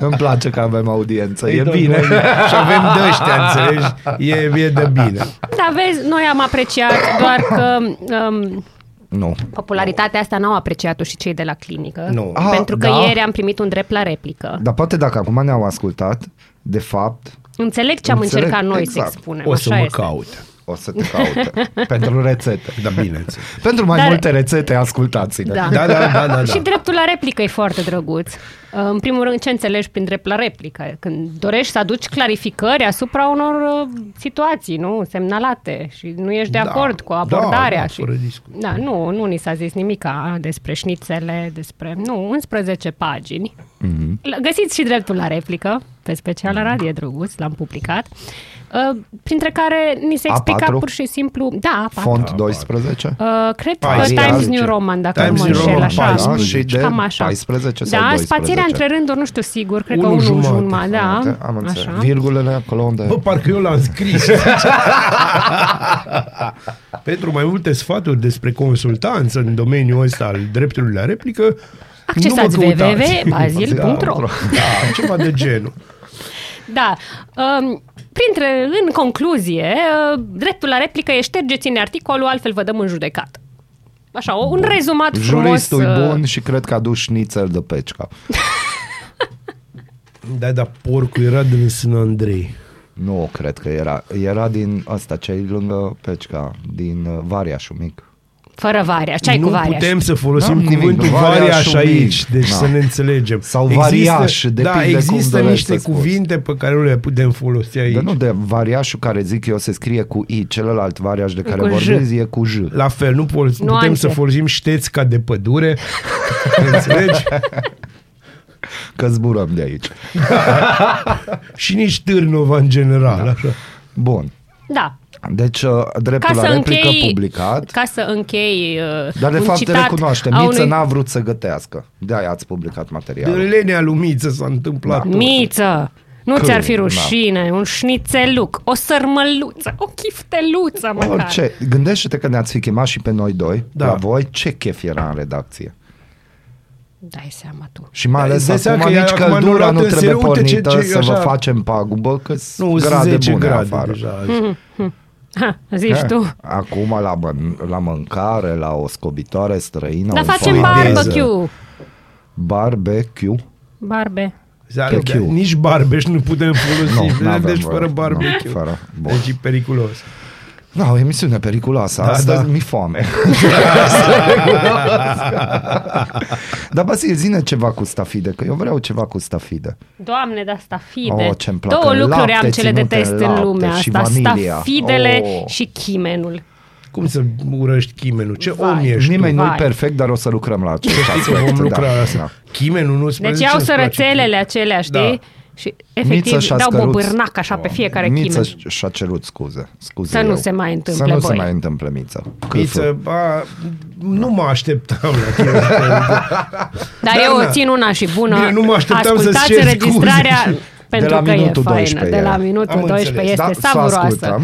Îmi place că avem audiență. E Îi dăm bine. noi. Și avem de ăștia, înțelegi? E, e de bine. Da, vezi, noi am apreciat doar că um, Nu. popularitatea asta n-au apreciat-o și cei de la clinică. Nu. Ah, pentru că da? ieri am primit un drept la replică. Dar poate dacă acum ne-au ascultat, de fapt, Înțeleg ce am Înțeleg, încercat noi exact. să expunem. O să așa mă este. caut. O să te caute. pentru rețete. Da, bine. Pentru mai Dar- multe rețete, ascultați-ne. Da. Da, da, da, da, da. Și dreptul la replică e foarte drăguț. În primul rând, ce înțelegi prin drept la replică? Când dorești să aduci clarificări asupra unor uh, situații, nu? Semnalate și nu ești de Da, acord cu da, abordarea. da, și... fără discuție. Da, nu, nu ni s-a zis nimic despre șnițele, despre... Nu, 11 pagini. Mm-hmm. Găsiți și dreptul la replică pe special la Radio Drăguț, l-am publicat. Uh, printre care ni se explica A4? pur și simplu... Da, A4. Font 12? Uh, cred că 14. Times New Roman, dacă Times nu mă New înșel, Roman, așa. 14. și de Cam așa. 14 sau Da, 12. spațierea între rânduri, nu știu sigur, cred că Unu unul jumate. jumătate, da. Uite, Am înțeles. Așa. Virgulele acolo unde... Bă, parcă eu l-am scris. Pentru mai multe sfaturi despre consultanță în domeniul ăsta al dreptului la replică, Accesați nu mă căutați. www.bazil.ro Da, ceva de genul. Da. Um, printre, în concluzie, uh, dreptul la replică e ștergeți-ne articolul, altfel vă dăm în judecat. Așa, un rezumat frumos. Juristul e uh, bun și cred că a dus șnițel de pecica. Da, da, porcul era din Sân Andrei. Nu, cred că era. Era din asta, cei lângă pecica, din uh, Variașul mic. Fără varia. Ce ai nu cu variaș? putem să folosim N-am nimic, cuvântul variașul variaș mic. aici, deci Da. să ne înțelegem. Sau variaș, da, depinde cum există dorești niște să spui. cuvinte pe care nu le putem folosi aici. Dar nu de variașul care zic eu se scrie cu I, celălalt variaș de care Cu J. vorbesc e cu J. La fel, nu fol- putem Nuanțe. să folosim ștețca de pădure, înțelegi? Că zburăm de aici. Și nici Târnova în general. Da. Așa. Bun. Da. Deci uh, dreptul Ca la să replică închei, publicat. ca să închei uh, Dar de un fapt citat recunoaște, a Miță unui- n-a vrut să gătească. De-aia ați publicat materialul. De lenea lumiță s-a întâmplat tot. Miță! Nu Că- ți-ar fi da. rușine, un șnițeluc, o sărmăluță, o chifteluță măcar. Orice. Gândește-te că ne-ați fi chemat și pe noi doi, Da. la voi, ce chef era în redacție. Dai seama tu. Și mai Da, ales îți dai acum seama că nici ea acum nu căldura luat nu în trebuie serios. Uite ce- pornită ce- să vă așa- facem pagubă, că Nu, sunt sunt grade 10 bune grade afară. deja. azi. Ha, zici Eh, tu. Acum la, mân- la mâncare, la o scobitoare străină, Dar un facem finlandeză. barbecue. Barbecue. Barbe. Dar Chiu-chiu. Nici barbeș nu putem folosi. Nu, n-avem deci voie. fără barbecue. Nu, fără. Bun. Deci e periculos. Da, o emisiune periculoasă. Da, Astăzi da. mi-e foame. Dar Basil, zine ceva cu stafide, că eu vreau ceva cu stafide. Doamne, dar stafide. Oh, ce-mi plac. Două lucruri Lapte am ce le ținute detest în în lapte lumea și asta. vanilia. Stafidele Oh. și chimenul. Cum să urăști chimenul? Ce Vai. om ești Nimeni tu? nu-i Vai. perfect, dar o să lucrăm la acest Știi că aspect. vom lucra la da, asta. da. Chimenul nu spune Deci ce iau îți place sărățelele acelea, știi? Da. Și Miță efectiv și-a dau scăruț. bobârnac așa pe fiecare Miță chimen. și-a cerut scuze. scuze Să nu eu. se mai întâmple, Să nu băi. se mai întâmple, Miță. Miță, ba, nu mă așteptam la chestia Dar Da, eu da. o țin una și bună. Bine, nu mă așteptam să-ți Ascultați cer înregistrarea scuze. pentru De la că e minutul faină. 12 De la e. minutul Am 12 înțeles. este Da, să savuroasă.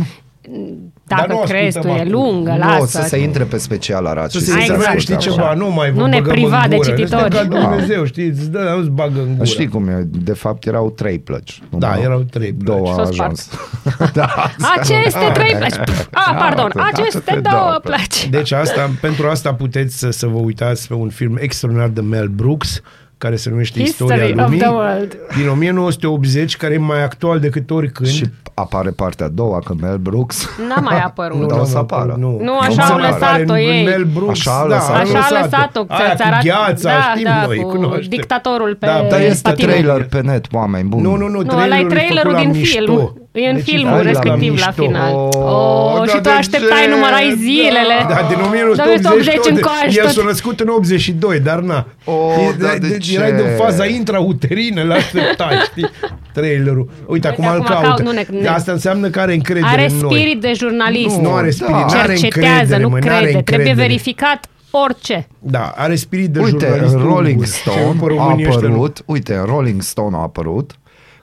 Ascultăm. Dar Dacă nu crezi tu, ascultăm e acum. lungă, Nu, lasă. să se intre pe special Araci. Să și se Ai să exact. știi ascultăm. ceva, nu mai vă Nu ne băgăm priva în de gură. cititori. Suntem ca Da. Dumnezeu, știi, îți dă, nu-ți bagă în gură. Știi cum e? De fapt erau trei plăci. Nu Da, mai- erau trei plăci. Două Și-o a spart. ajuns. da, Aceste trei plăci. Ah, pardon, Da, aceste aceste două două plăci. Deci asta, pentru asta puteți să, să vă uitați pe un film extraordinar de Mel Brooks, care se numește Istoria History of Lumii, the World. din 1980, care e mai actual decât oricând. Și apare partea a doua, că Mel Brooks N-a mai apărut. Dar o n-am să apărut, apară. Nu, Nu, așa Nu au mai lăsat-o apare în ei. Mel Brooks, Așa a da, lăsat-o. au Așa a lăsat-o, Aia ți-ți cu arată- gheața, da, știm da, noi, cu cunoaștem. dictatorul pe Da, Dar pe este patinaj. trailer pe net, oameni buni. Nu, nu, nu, Nu, ăla e trailerul e trailerul făcut la din mișto. film. E în Deci filmul ăla la respectiv la mișto. final. Oh, Oh, da, și tu de așteptai, ce? numărai zilele. Da, din 1980 1980 încoace El tot. s-a născut în 82, dar na. Oh, E- da, de deci ce? erai din faza intrauterină, la așteptai, știi? Trailerul. Uite, acum îl acum caut. caut, nu ne- ne- Asta înseamnă că are încredere Are în noi. spirit de jurnalist. Nu are spirit, Da. n-are Cercetează, încredere, nu mă, n-are crede. Trebuie încredere. verificat orice. Da, are spirit de Uite, jurnalist. în Rolling ungur. Stone Ce pe a românii ăștia nu- apărut, uite, în Rolling Stone a apărut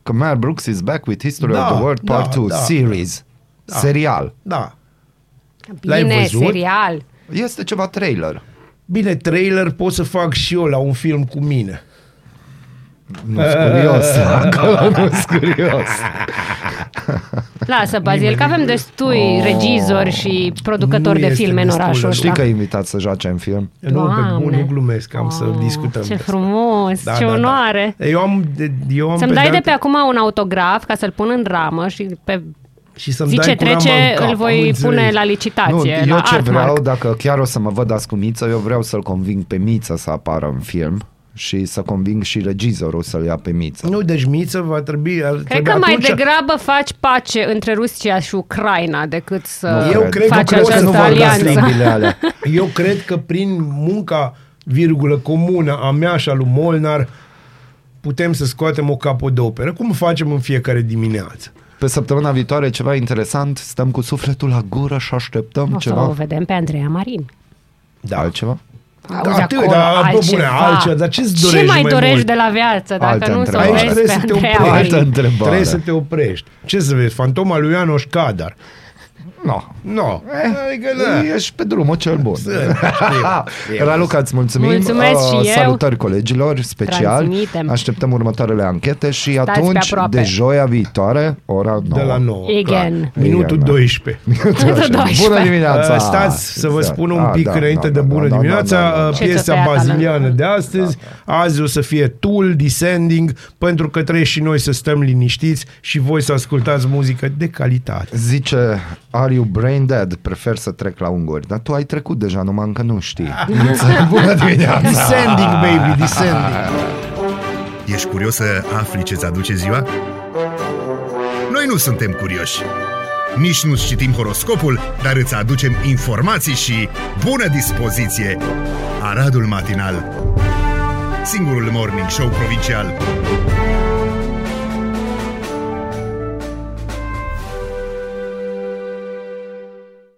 că Mel Brooks is back with History Da, of the World da, Part 2 da. series. Serial. Da. L-ai Bine, văzut? serial. Este ceva trailer. Bine, trailer pot să fac și eu la un film cu mine. Nu sunt curios. Acolo nu sunt curios. Lasă, Bazil, că avem destui regizori și producători Nu de este filme în destul de- orașul Știi ăsta. că e invitat să joace în film? Nu, pe bun, Doamne. nu glumesc, am să Oh, discutăm. Ce despre frumos, Da, ce da, da. onoare. Eu am, de- eu am Să-mi dai de pedeapsă- pe acum un autograf ca să-l pun în ramă și pe și să-mi zi dai ce cu rama trece în cap, îl am voi înțeles. pune la Nu, licitație, eu la ce Artmark. vreau, dacă chiar o să mă văd azi cu Miță, eu vreau să-l conving pe Miță să apară în film și să conving și regizorul să-l ia pe Miță. Nu, deci Miță va trebui... Ar Cred trebui că mai atunci, degrabă faci pace între Rusia și Ucraina decât să Eu cred că faci poți să această nu vorbească alianță. limbile alea. Eu cred că prin munca, virgulă, comună a mea și a lui Molnar putem să scoatem o capodoperă, cum facem în fiecare dimineață. Pe săptămâna viitoare ceva interesant, stăm cu sufletul la gură și așteptăm O să ceva. o vedem pe Andreea Marin. Da. Altceva? Auzi Atât, acolo, dar, bă, altceva. bune, altceva, dar ce-ți Ce dorești mai mai dorești mult? de la viață dacă Altă nu să o întrebare. Aici vezi trebuie pe să te Andreea oprești. Altă Marin? întrebare. Trebuie să te oprești. Ce să vezi? Fantoma lui Ianoș Cadar. No. Nu. Adică, da. Ești pe drumul cel bun. Sunt, știu, știu. Raluca, îți mulțumim. Mulțumesc și eu. Salutări colegilor, special. Transmitem. Așteptăm următoarele anchete și Stați pe atunci, aproape. de joia viitoare, ora 9. De la 9. Again. clar. Minutul Again, da. 12. Bună dimineața! Uh, Stați să vă spun un Ah, pic da, înainte da, de da, bună da, da, dimineața da, da, da. uh, Ce piesa ți-a tăiat, baziliană Alan? de astăzi. Azi o să fie Tool, Descending, pentru că trebuie și noi să stăm liniștiți și voi să ascultați muzică de calitate. Zice Are Are you brain dead? Prefer să trec la unguri. Dar tu ai trecut deja, numai încă nu știi. Bună dimineața! Descending, baby, descending. Ești curios să afli ce-ți aduce ziua? Noi nu suntem curioși. Nici nu citim horoscopul, dar îți aducem informații și bună dispoziție. Aradul Matinal Singurul morning show provincial